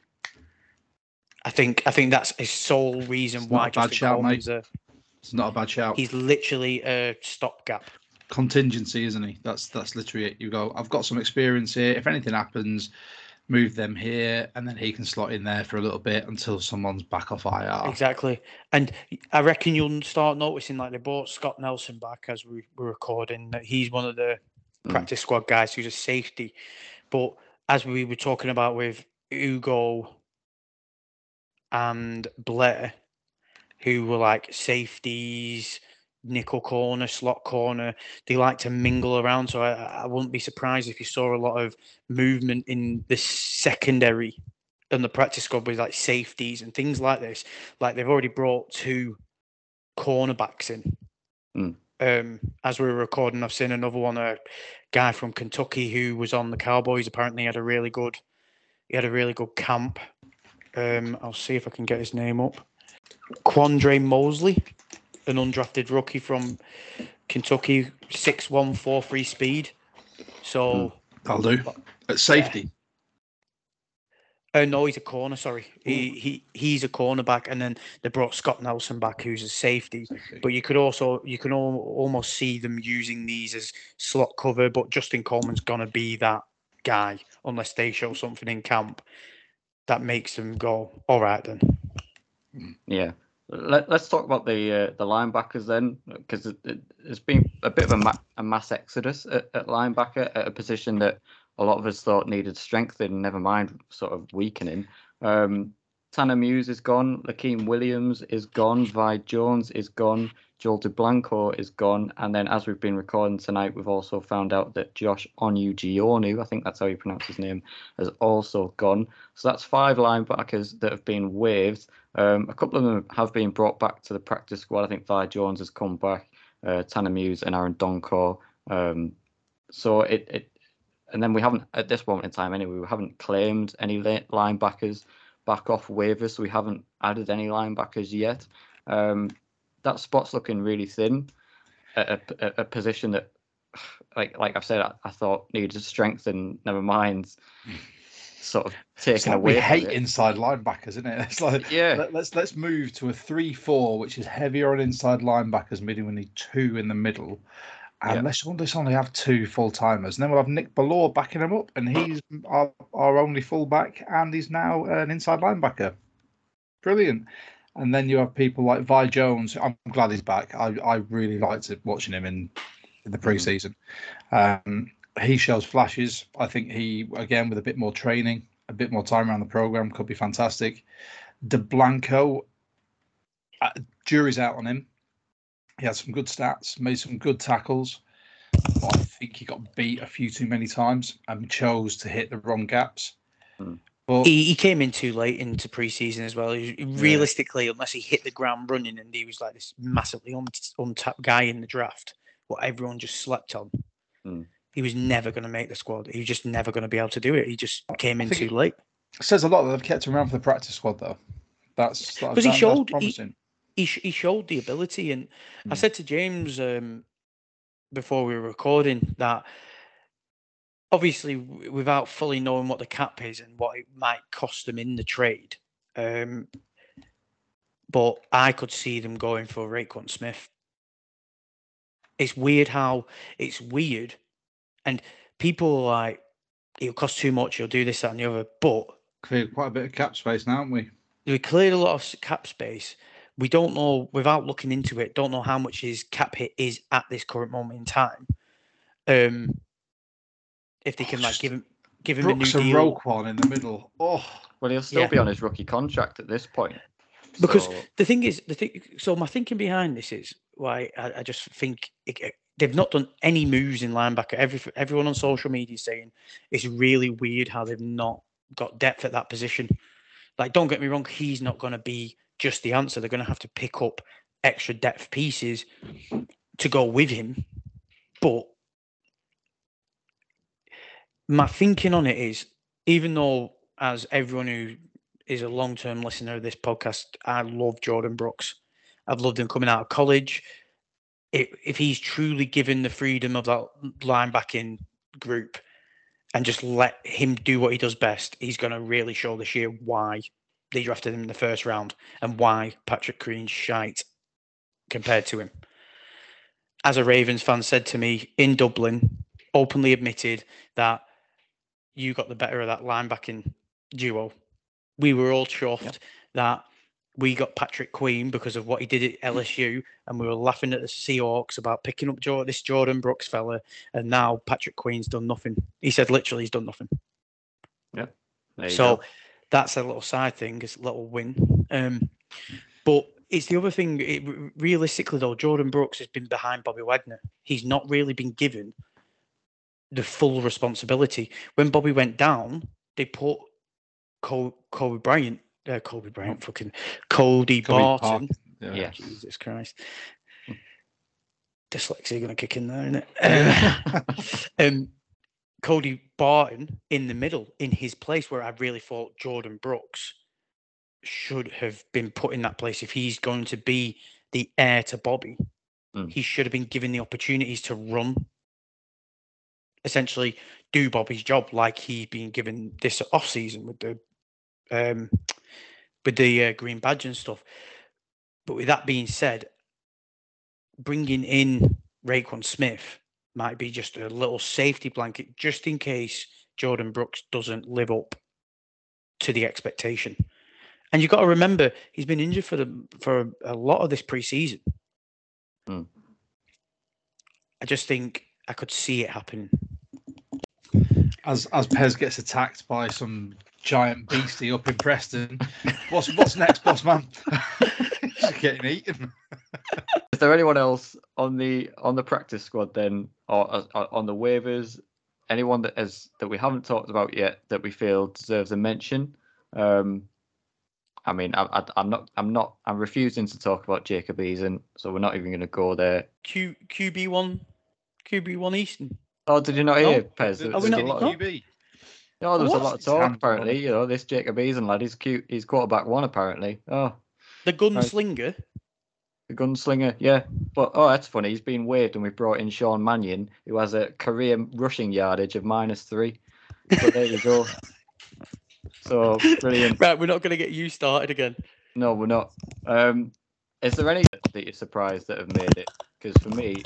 I think I think that's his sole reason it's why Justin shout, Coleman's mate. a. It's not a bad shout. He's literally a stopgap contingency, isn't he? That's that's literally it. You go, I've got some experience here. If anything happens, move them here, and then he can slot in there for a little bit until someone's back off IR. Exactly, and I reckon you'll start noticing like they brought Scott Nelson back as we were recording. That he's one of the mm. practice squad guys who's a safety, but as we were talking about with Ugo and Blair, who were like safeties nickel corner, slot corner. They like to mingle around. So I, I wouldn't be surprised if you saw a lot of movement in the secondary and the practice squad with like safeties and things like this. Like they've already brought two cornerbacks in. Mm. Um, as we were recording, I've seen another one, a guy from Kentucky who was on the Cowboys. Apparently, had a really good, he had a really good camp. Um, I'll see if I can get his name up. Quandre Mosley an undrafted rookie from Kentucky, six one four three speed. So hmm. that'll do. At safety. Yeah. Uh, no, he's a corner. Sorry, he he he's a cornerback, and then they brought Scott Nelson back, who's a safety. safety. But you could also you can al- almost see them using these as slot cover. But Justin Coleman's gonna be that guy unless they show something in camp that makes them go, all right then. Yeah, let, us talk about the uh, the linebackers then, because it, it, has been a bit of a, ma- a mass exodus at, at, linebacker at a position that a lot of us thought needed strengthening, never mind sort of weakening. Um, Tanner Muse is gone, Lakiem Williams is gone, Vi Jones is gone, Joel Dublanko is gone, and then as we've been recording tonight, we've also found out that Josh Onujiogu, I think that's how you pronounce his name, has also gone. So that's five linebackers that have been waived. Um, a couple of them have been brought back to the practice squad. I think Vi Jones has come back, uh, Tanner Muse and Aaron Donkor. Um, so it, it, and then we haven't at this moment in time anyway. We haven't claimed any linebackers, back off waivers, so we haven't added any linebackers yet. Um, that spot's looking really thin. A, a, a position that, like like I've said, I, I thought needed to strengthen. Never mind, sort of taken like away. we hate inside linebackers, isn't it? It's like Yeah. let, us let's move to a three-four, which is heavier on inside linebackers, meaning we need two in the middle. And Yeah. let's, let's only have two full timers. And then we'll have Nick Bellore backing him up, and he's our, our only fullback, and he's now an inside linebacker. Brilliant. And then you have people like Vi Jones. I'm glad he's back. I, I really liked watching him in, in the preseason. Um, he shows flashes. I think he, again, with a bit more training, a bit more time around the program, could be fantastic. Dublanko, uh, jury's out on him. He had some good stats, made some good tackles. But I think he got beat a few too many times and chose to hit the wrong gaps. Hmm. But He, he came in too late into preseason as well. He- Realistically, unless he hit the ground running and he was like this massively un- untapped guy in the draft, what everyone just slept on, Hmm. he was never going to make the squad. He was just never going to be able to do it. He just came in too late. it says a lot that they've kept him around for the practice squad, though. That's that, Because he that- that's showed- he- promising. He, sh- he showed the ability, and I Hmm. said to James um, before we were recording that obviously, w- without fully knowing what the cap is and what it might cost them in the trade, um, but I could see them going for Roquan Smith. It's weird how it's weird, and people are like it'll cost too much. You'll do this, that, and the other. But Cleared quite a bit of cap space now, haven't we? we cleared a lot of cap space. We don't know without looking into it. Don't know how much his cap hit is at this current moment in time. Um, if they Oh, can like give him give him a new Brooks and deal. Roquan in the middle. Oh, Well, he'll still Yeah. be on his rookie contract at this point. Because So, the thing is, the thing. So my thinking behind this is why I, I just think it, it- they've not done any moves in linebacker. Every everyone on social media is saying it's really weird how they've not got depth at that position. Like, don't get me wrong, he's not going to be just the answer. They're going to have to pick up extra depth pieces to go with him. But my thinking on it is, even though as everyone who is a long term listener of this podcast, I love Jordyn Brooks. I've loved him coming out of college. If, if he's truly given the freedom of that linebacking group and just let him do what he does best, he's going to really show this year why they drafted him in the first round and why Patrick Queen's shite compared to him. As a Ravens fan said to me in Dublin, openly admitted that you got the better of that linebacking duo. We were all chuffed that we got Patrick Queen because of what he did at LSU, and we were laughing at the Seahawks about picking up this Jordyn Brooks fella, and now Patrick Queen's done nothing. He said literally he's done nothing. Yeah. So go. That's a little side thing, it's a little win. Um, but it's the other thing. It, realistically, though, Jordyn Brooks has been behind Bobby Wagner. He's not really been given the full responsibility. When Bobby went down, they put Col- Coby Bryant, uh, Coby Bryant, fucking Cody, Cody Barton. Park- Yeah. Jesus Christ. Dyslexia going to kick in there, isn't it? um, Cody Barton in the middle, in his place, where I really thought Jordyn Brooks should have been put in that place. If he's going to be the heir to Bobby, Mm. he should have been given the opportunities to run, essentially do Bobby's job like he's been given this off season with the um, with the uh, green badge and stuff. But with that being said, bringing in Roquan Smith might be just a little safety blanket just in case Jordyn Brooks doesn't live up to the expectation. And you've got to remember he's been injured for the for a lot of this preseason. Hmm. I just think I could see it happen. As as Pez gets attacked by some giant beastie up in Preston, what's what's next, boss man? He's getting eaten. Is there anyone else on the on the practice squad then, or, uh, or on the waivers? Anyone that has that we haven't talked about yet that we feel deserves a mention? Um, I mean, I, I, I'm not, I'm not, I'm refusing to talk about Jacob Eason, so we're not even going to go there. Q QB one QB one Eason. Oh, did you not No. hear, Pez? There- Are we there's not- a lot of- QB? Oh, there was a lot of talk handball. apparently. You know, this Jacob Eason lad, he's cute. He's quarterback one apparently. Oh, The gunslinger. The gunslinger, yeah. But oh, that's funny. He's been waived, and we brought in Sean Mannion, who has a career rushing yardage of minus three. So there you go. So brilliant. Right, we're not going to get you started again. No, we're not. Um, is there any that you're surprised that have made it? Because for me,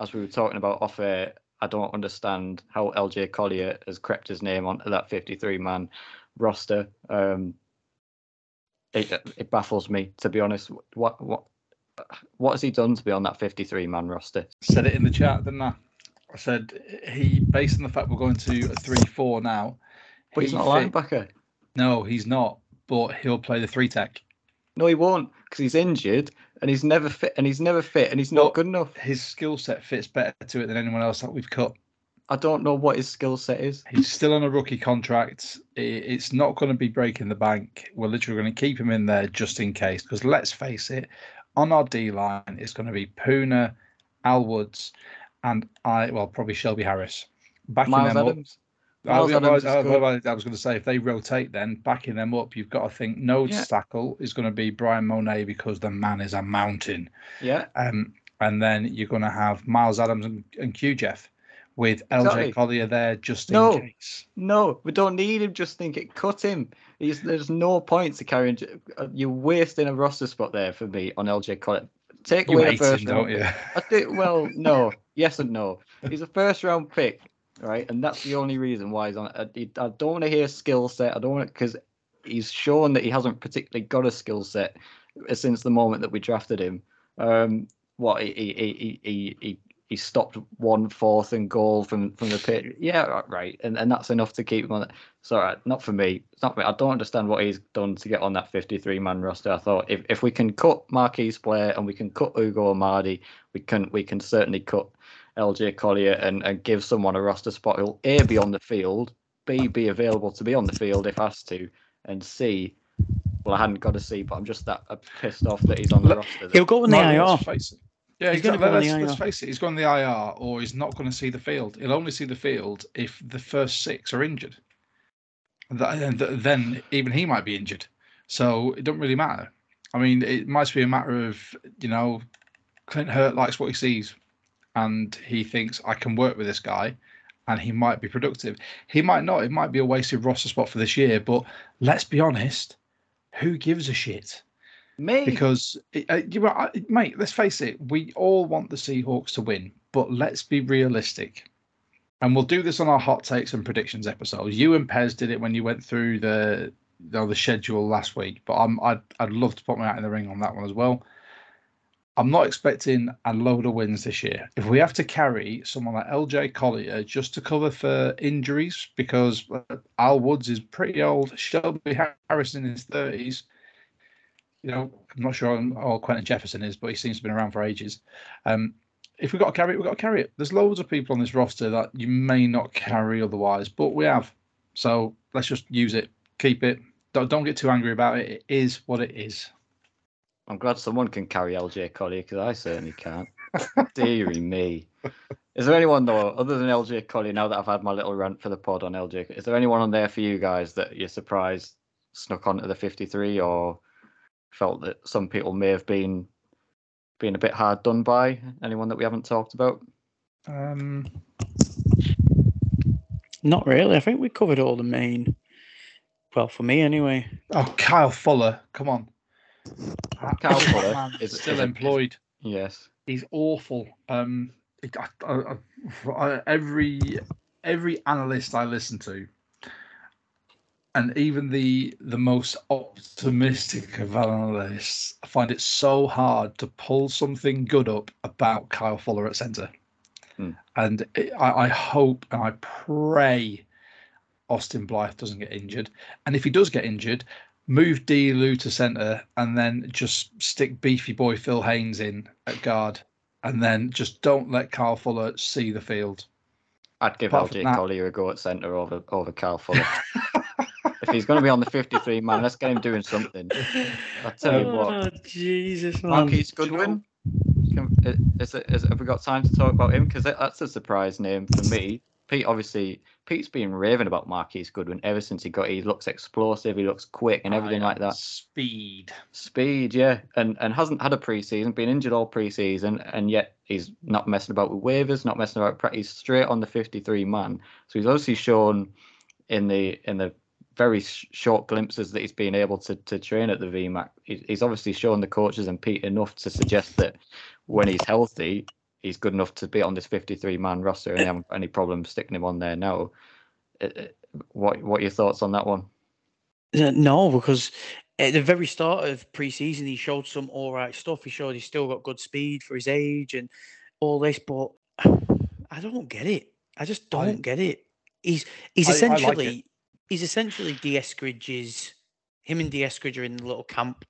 as we were talking about off air, I don't understand how LJ Collier has crept his name onto that 53 man roster. Um, it, it baffles me, to be honest. What what what has he done to be on that 53 man roster? Said it in the chat, didn't I? I said he, based on the fact we're going to a three-four now. But he's he not a linebacker. No, he's not. But he'll play the three tech. No, he won't, because he's injured and he's never fit, and he's never fit, and he's not Well- good enough. His skill set fits better to it than anyone else that we've cut. I don't know what his skill set is. He's still on a rookie contract. It's not going to be breaking the bank. We're literally going to keep him in there just in case. Because let's face it, on our D line, it's going to be Poona, Al Woods, and I, well, probably Shelby Harris. Backing Myles them Adams. up. Myles I, Adams is I- I- I- I was going to say, if they rotate, then backing them up, you've got to think no Yeah. tackle is going to be Bryan Mone because the man is a mountain. Yeah, Um, and then you're going to have Myles Adams and, and Q Jeff with LJ Exactly. Collier there just in No. case. No, we don't need him. Just think it. Cut him. He's, there's no point to carrying. uh, You're wasting a roster spot there for me on LJ Collier. Take You away the first him, round. don't you? I think. Well, no. yes and no. He's a first round pick, right? And that's the only reason why he's on. I, I don't want to hear skill set. I don't want because he's shown that he hasn't particularly got a skill set since the moment that we drafted him. Um, what he he he he he, he stopped one fourth and goal from from the pit. Yeah, right. And and that's enough to keep him on. it. Uh, not for me. It's not. Me. I don't understand what he's done to get on that 53 man roster. I thought if, if we can cut Marquise Blair and we can cut Ugo Amadi, we can we can certainly cut LJ Collier and, and give someone a roster spot who'll A be on the field, B be available to be on the field if asked to, and C well I hadn't got to see, but I'm just that uh, pissed off that he's on the Let- roster. He'll go on the IR. Let's face it. Yeah, He's exactly. go Let's, let's face it. He's going to the IR, or he's not going to see the field. He'll only see the field if the first six are injured. And that- and then even he might be injured. So it doesn't really matter. I mean, it might be a matter of you know, Clint Hurtt likes what he sees, and he thinks I can work with this guy, and he might be productive. He might not. It might be a wasted roster spot for this year. But let's be honest, who gives a shit? Because uh, you know, mate, let's face it, we all want the Seahawks to win, but let's be realistic. And we'll do this on our hot takes and predictions episodes. You and Pez did it when you went through the you know, the schedule last week, but I'm I'd I'd love to put my hat in the ring on that one as well. I'm not expecting a load of wins this year. If we have to carry someone like LJ Collier just to cover for injuries, because uh, Al Woods is pretty old, Shelby Harris in his 30s, you know, I'm not sure how Quinton Jefferson is, but he seems to have been around for ages. Um, if we've got to carry it, we've got to carry it. There's loads of people on this roster that you may not carry otherwise, but we have. So let's just use it, keep it. Don't, don't get too angry about it. It is what it is. I'm glad someone can carry LJ Collier because I certainly can't. Deary me. Is there anyone though, other than LJ Collier, now that I've had my little rant for the pod on LJ, is there anyone on there for you guys that you're surprised snuck onto the 53 or felt that some people may have been been a bit hard done by? Anyone that we haven't talked about? Um, Not really. I think we covered all the main. Well, for me anyway. oh, Kyle Fuller, come on. Kyle That Fuller is- still is a- employed. Yes. He's awful. Um, I, I, I, every every analyst I listen to, and even the the most optimistic of analysts, find it so hard to pull something good up about Kyle Fuller at centre. Hmm. And it, I, I hope and I pray Austin Blythe doesn't get injured. And if he does get injured, move D. Lou to centre and then just stick beefy boy Phil Haynes in at guard. And then just don't let Kyle Fuller see the field. I'd give Apart LJ Collier a go at centre over over Cal Fuller. if he's going to be on the 53 man, let's get him doing something. I tell you oh, what. Oh, Jesus, man. Marquise do you know- Goodwin. Can- i- Is it, is it, have we got time to talk about him? Because that's a surprise name for me. Pete obviously Pete's been raving about Marquise Goodwin ever since he got. He looks explosive. He looks quick and everything like that. Speed. Speed, yeah, and and hasn't had a preseason, been injured all preseason, and yet he's not messing about with waivers, not messing about. pra- He's straight on the 53 man. So he's obviously shown in the in the very sh- short glimpses that he's been able to to train at the VMAC. he- He's obviously shown the coaches and Pete enough to suggest that when he's healthy, he's good enough to be on this 53 man roster, and they haven't got any problem sticking him on there now. Uh, uh, What what are your thoughts on that one? Uh, No, because at the very start of pre-season, he showed some all right stuff. He showed he's still got good speed for his age and all this, but I don't get it. I just don't I- get it. He's he's I- I like it. essentially he's essentially Dee Eskridge's. Him and Dee Eskridge are in the little camp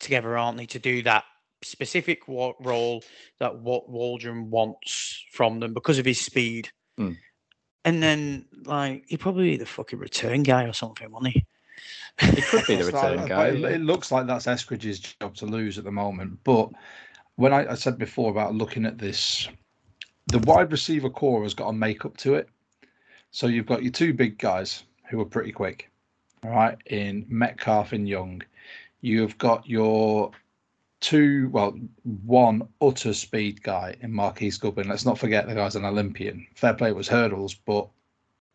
together, aren't they, to do that specific wa- role that what Waldron wants from them because of his speed. Hmm. And then, like, he probably be the fucking return guy or something, wasn't he? He could be the It's like- return guy. It, it looks like that's Eskridge's job to lose at the moment. But when I, I said before about looking at this, the wide receiver core has got a make up to it. So you've got your two big guys who are pretty quick, all right, in Metcalf and Young. You've got your two, well, one utter speed guy in Marquise Goodwin. Let's not forget the guy's an Olympian. Fair play was hurdles, but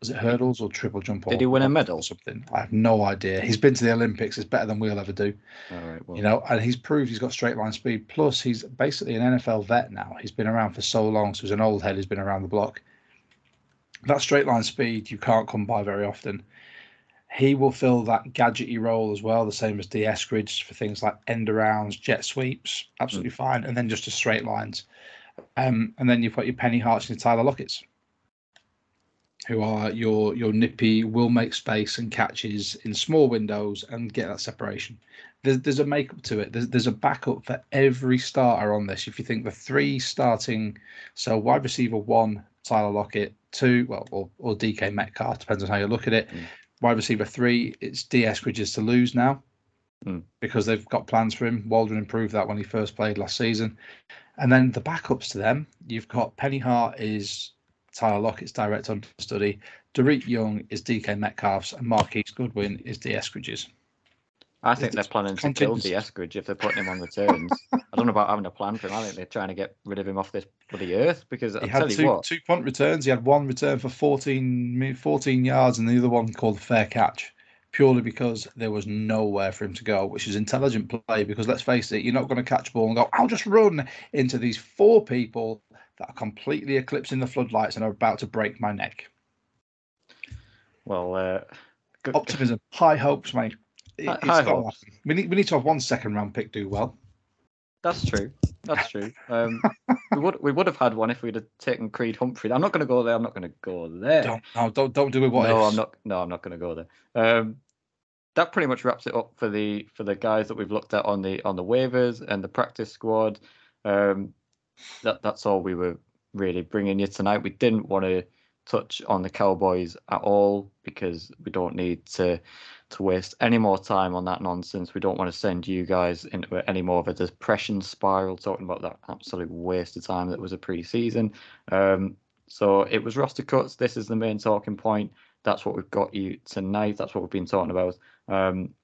was it hurdles or triple jump? Did he win a medal or something? I have no idea. He's been to the Olympics. It's better than we'll ever do All right. Well, you know, and he's proved he's got straight line speed. Plus, he's basically an NFL vet now. He's been around for so long, so he's an old head who's been around the block. That straight line speed you can't come by very often. He will fill that gadgety role as well, the same as Dee Eskridge for things like end arounds, jet sweeps, absolutely fine, and then just a straight lines. Um, and then you've got your Penny Harts and your Tyler Lockett's, who are your your nippy, will make space and catches in small windows and get that separation there's, there's a makeup to it. There's, there's a backup for every starter on this. If you think the three starting, so wide receiver one, Tyler Lockett, two, well, or, or DK Metcalf, depends on how you look at it. Mm. Wide receiver three, it's Dee Eskridge's to lose now Mm. because they've got plans for him. Waldron improved that when he first played last season. And then the backups to them, you've got Penny Hart is Tyler Lockett's direct understudy, Dareke Young is DK Metcalf's, and Marquise Goodwin is Dee Eskridge's. I think they're planning to kill the Eskridge if they're putting him on returns. I don't know about having a plan for him. I think they're trying to get rid of him off this bloody earth because I'll He tell had you two, what. two punt returns. He had one return for 14, 14 yards and the other one called fair catch, purely because there was nowhere for him to go, which is intelligent play. Because let's face it, you're not going to catch ball and go, I'll just run into these four people that are completely eclipsing the floodlights and are about to break my neck. Well, uh, good, Optimism, high hopes, mate. It, Hi- it's high gotta hopes. happen. We need, we need to have one second round pick do well. that's true. That's true. Um, we would we would have had one if we'd have taken Creed Humphrey. I'm not going to go there. I'm not going to go there. Don't, no, don't, don't do it. What no, ifs. I'm not. No, I'm not going to go there. Um, that pretty much wraps it up for the for the guys that we've looked at on the on the waivers and the practice squad. Um, that that's all we were really bringing you tonight. We didn't want to touch on the Cowboys at all because we don't need to to waste any more time on that nonsense. We don't want to send you guys into any more of a depression spiral talking about that absolute waste of time that was a pre-season. Um, so it was roster cuts. This is the main talking point. That's what we've got you tonight. That's what we've been talking about. Um,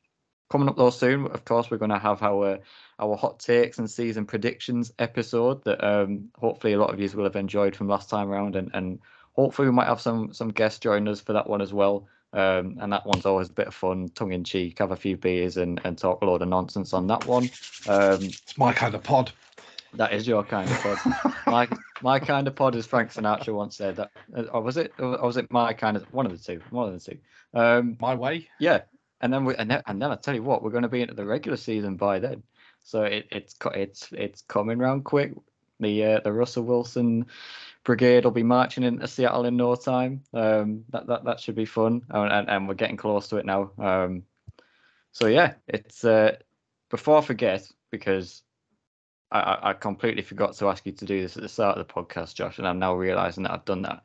coming up though soon, of course, we're going to have our our hot takes and season predictions episode that um, hopefully a lot of you will have enjoyed from last time around, and and hopefully we might have some some guests join us for that one as well. Um, and that one's always a bit of fun, tongue in cheek, have a few beers and, and talk a load of nonsense on that one. Um, It's my kind of pod. that is your kind of pod. my my kind of pod, as Frank Sinatra once said. That or was it? Or was it my kind of one of the two? One of the two. Um, My way. yeah, and then we and then, and then I tell you what, we're going to be into the regular season by then. So it, it's it's it's coming round quick. The uh, the Russell Wilson brigade will be marching into Seattle in no time. Um, that that that should be fun, and and, and we're getting close to it now. Um, so yeah, it's uh, before I forget because I, I completely forgot to ask you to do this at the start of the podcast, Josh, and I'm now realizing that I've done that.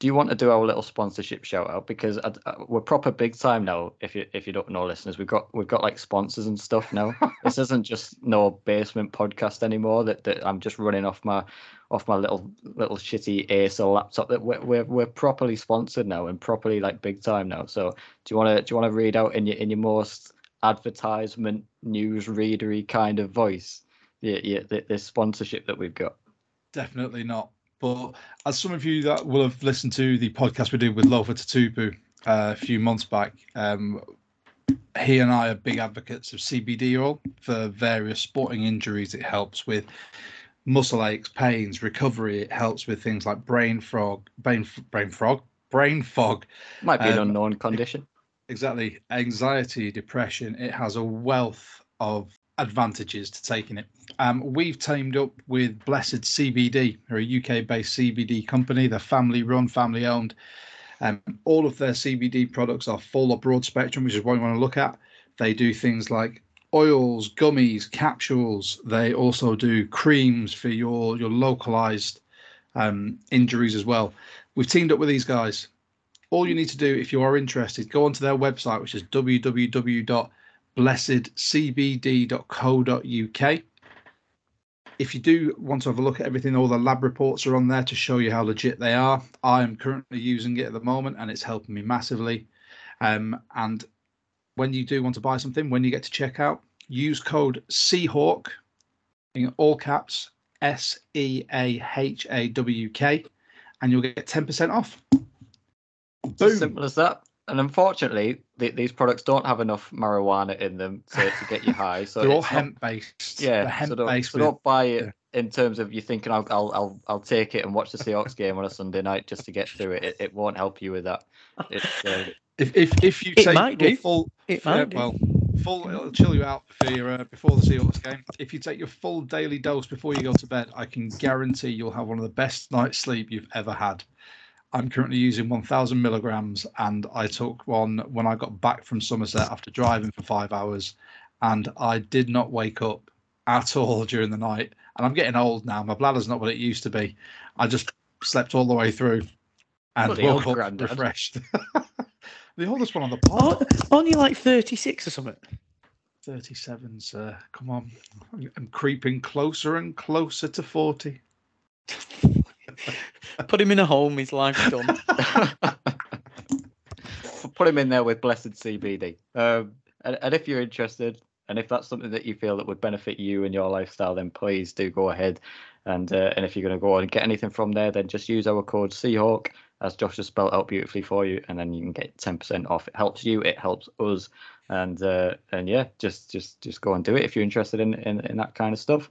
Do you want to do our little sponsorship shout out? Because I, I, we're proper big time now if you if you don't know listeners. We've got we've got like sponsors and stuff now. This isn't just no basement podcast anymore that, that i'm just running off my off my little little shitty acer laptop that we're, we're, we're properly sponsored now and properly like big time now. So do you want to do you want to read out in your in your most advertisement news readery kind of voice yeah yeah this sponsorship that we've got? Definitely not but as some of you that will have listened to the podcast we did with Lofa Tatupu uh, a few months back, um, he and I are big advocates of CBD oil for various sporting injuries. It helps with muscle aches, pains, recovery. It helps with things like brain fog, brain brain fog, brain fog. Might be um, an unknown condition. Exactly, anxiety, depression. It has a wealth of advantages to taking it. Um, we've teamed up with Blessed CBD, who are a UK-based CBD company. They're family-run, family-owned. Um, all of their CBD products are full or broad spectrum, which is what you want to look at. They do things like oils, gummies, capsules. They also do creams for your your localized um, injuries as well. We've teamed up with these guys. All you need to do, if you are interested, go onto their website, which is www blessedcbd.co.uk. If you do want to have a look at everything, all the lab reports are on there to show you how legit they are. I am currently using it at the moment and it's helping me massively. Um, and when you do want to buy something, when you get to checkout, use code Seahawk in all caps S E A H A W K and you'll get 10% off. Boom. Simple as that and unfortunately, the, these products don't have enough marijuana in them to, to get you high. So they're all hemp based. Yeah, hemp so, don't, so don't buy it yeah. in terms of you thinking I'll, I'll I'll I'll take it and watch the Seahawks game on a Sunday night just to get through it. It, it won't help you with that. Uh, if if if you take might do. full, it might uh, well, full it'll chill you out for your, uh, before the Seahawks game. If you take your full daily dose before you go to bed, I can guarantee you'll have one of the best night's sleep you've ever had. I'm currently using 1,000 milligrams, and I took one when I got back from Somerset after driving for five hours, and I did not wake up at all during the night. And I'm getting old now; my bladder's not what it used to be. I just slept all the way through and woke up granddad. refreshed. the oldest one on the pod. only like 36 or something. 37, sir. Come on. I'm creeping closer and closer to 40. Put him in a home. His life's done. Put him in there with blessed CBD. Um, and, and if you're interested, and if that's something that you feel that would benefit you and your lifestyle, then please do go ahead. And uh, and if you're going to go and get anything from there, then just use our code Seahawk, as Josh has spelled out beautifully for you, and then you can get 10% off. It helps you, it helps us, and uh, and yeah, just just just go and do it if you're interested in, in in that kind of stuff.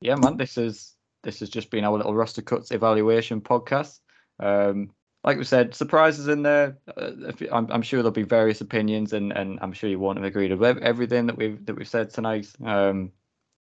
Yeah, man, this is this has just been our little roster cuts evaluation podcast. Um, like we said, surprises in there. Uh, I'm, I'm, sure there'll be various opinions, and, and I'm sure you won't have agreed with everything that we've that we've said tonight. Um,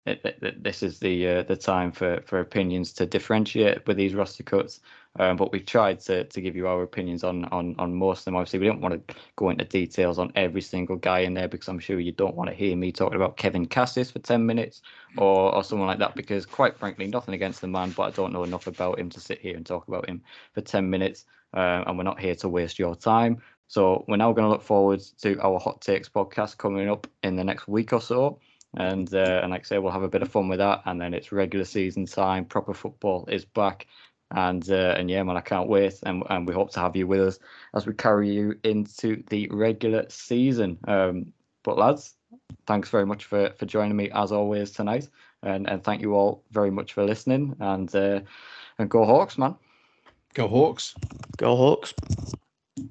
it, it, this is the uh, the time for for opinions to differentiate with these roster cuts. Um, but we've tried to to give you our opinions on on on most of them. Obviously, we don't want to go into details on every single guy in there because I'm sure you don't want to hear me talking about Kevin Kassis for ten minutes or or someone like that. Because quite frankly, nothing against the man, but I don't know enough about him to sit here and talk about him for ten minutes. Uh, and we're not here to waste your time. So we're now going to look forward to our hot takes podcast coming up in the next week or so. And uh, and like I say, we'll have a bit of fun with that. And then it's regular season time. Proper football is back and uh, and yeah, man, I can't wait, and and we hope to have you with us as we carry you into the regular season. Um, but lads, thanks very much for for joining me as always tonight, and and thank you all very much for listening, and uh, and go Hawks, man. Go Hawks. Go Hawks.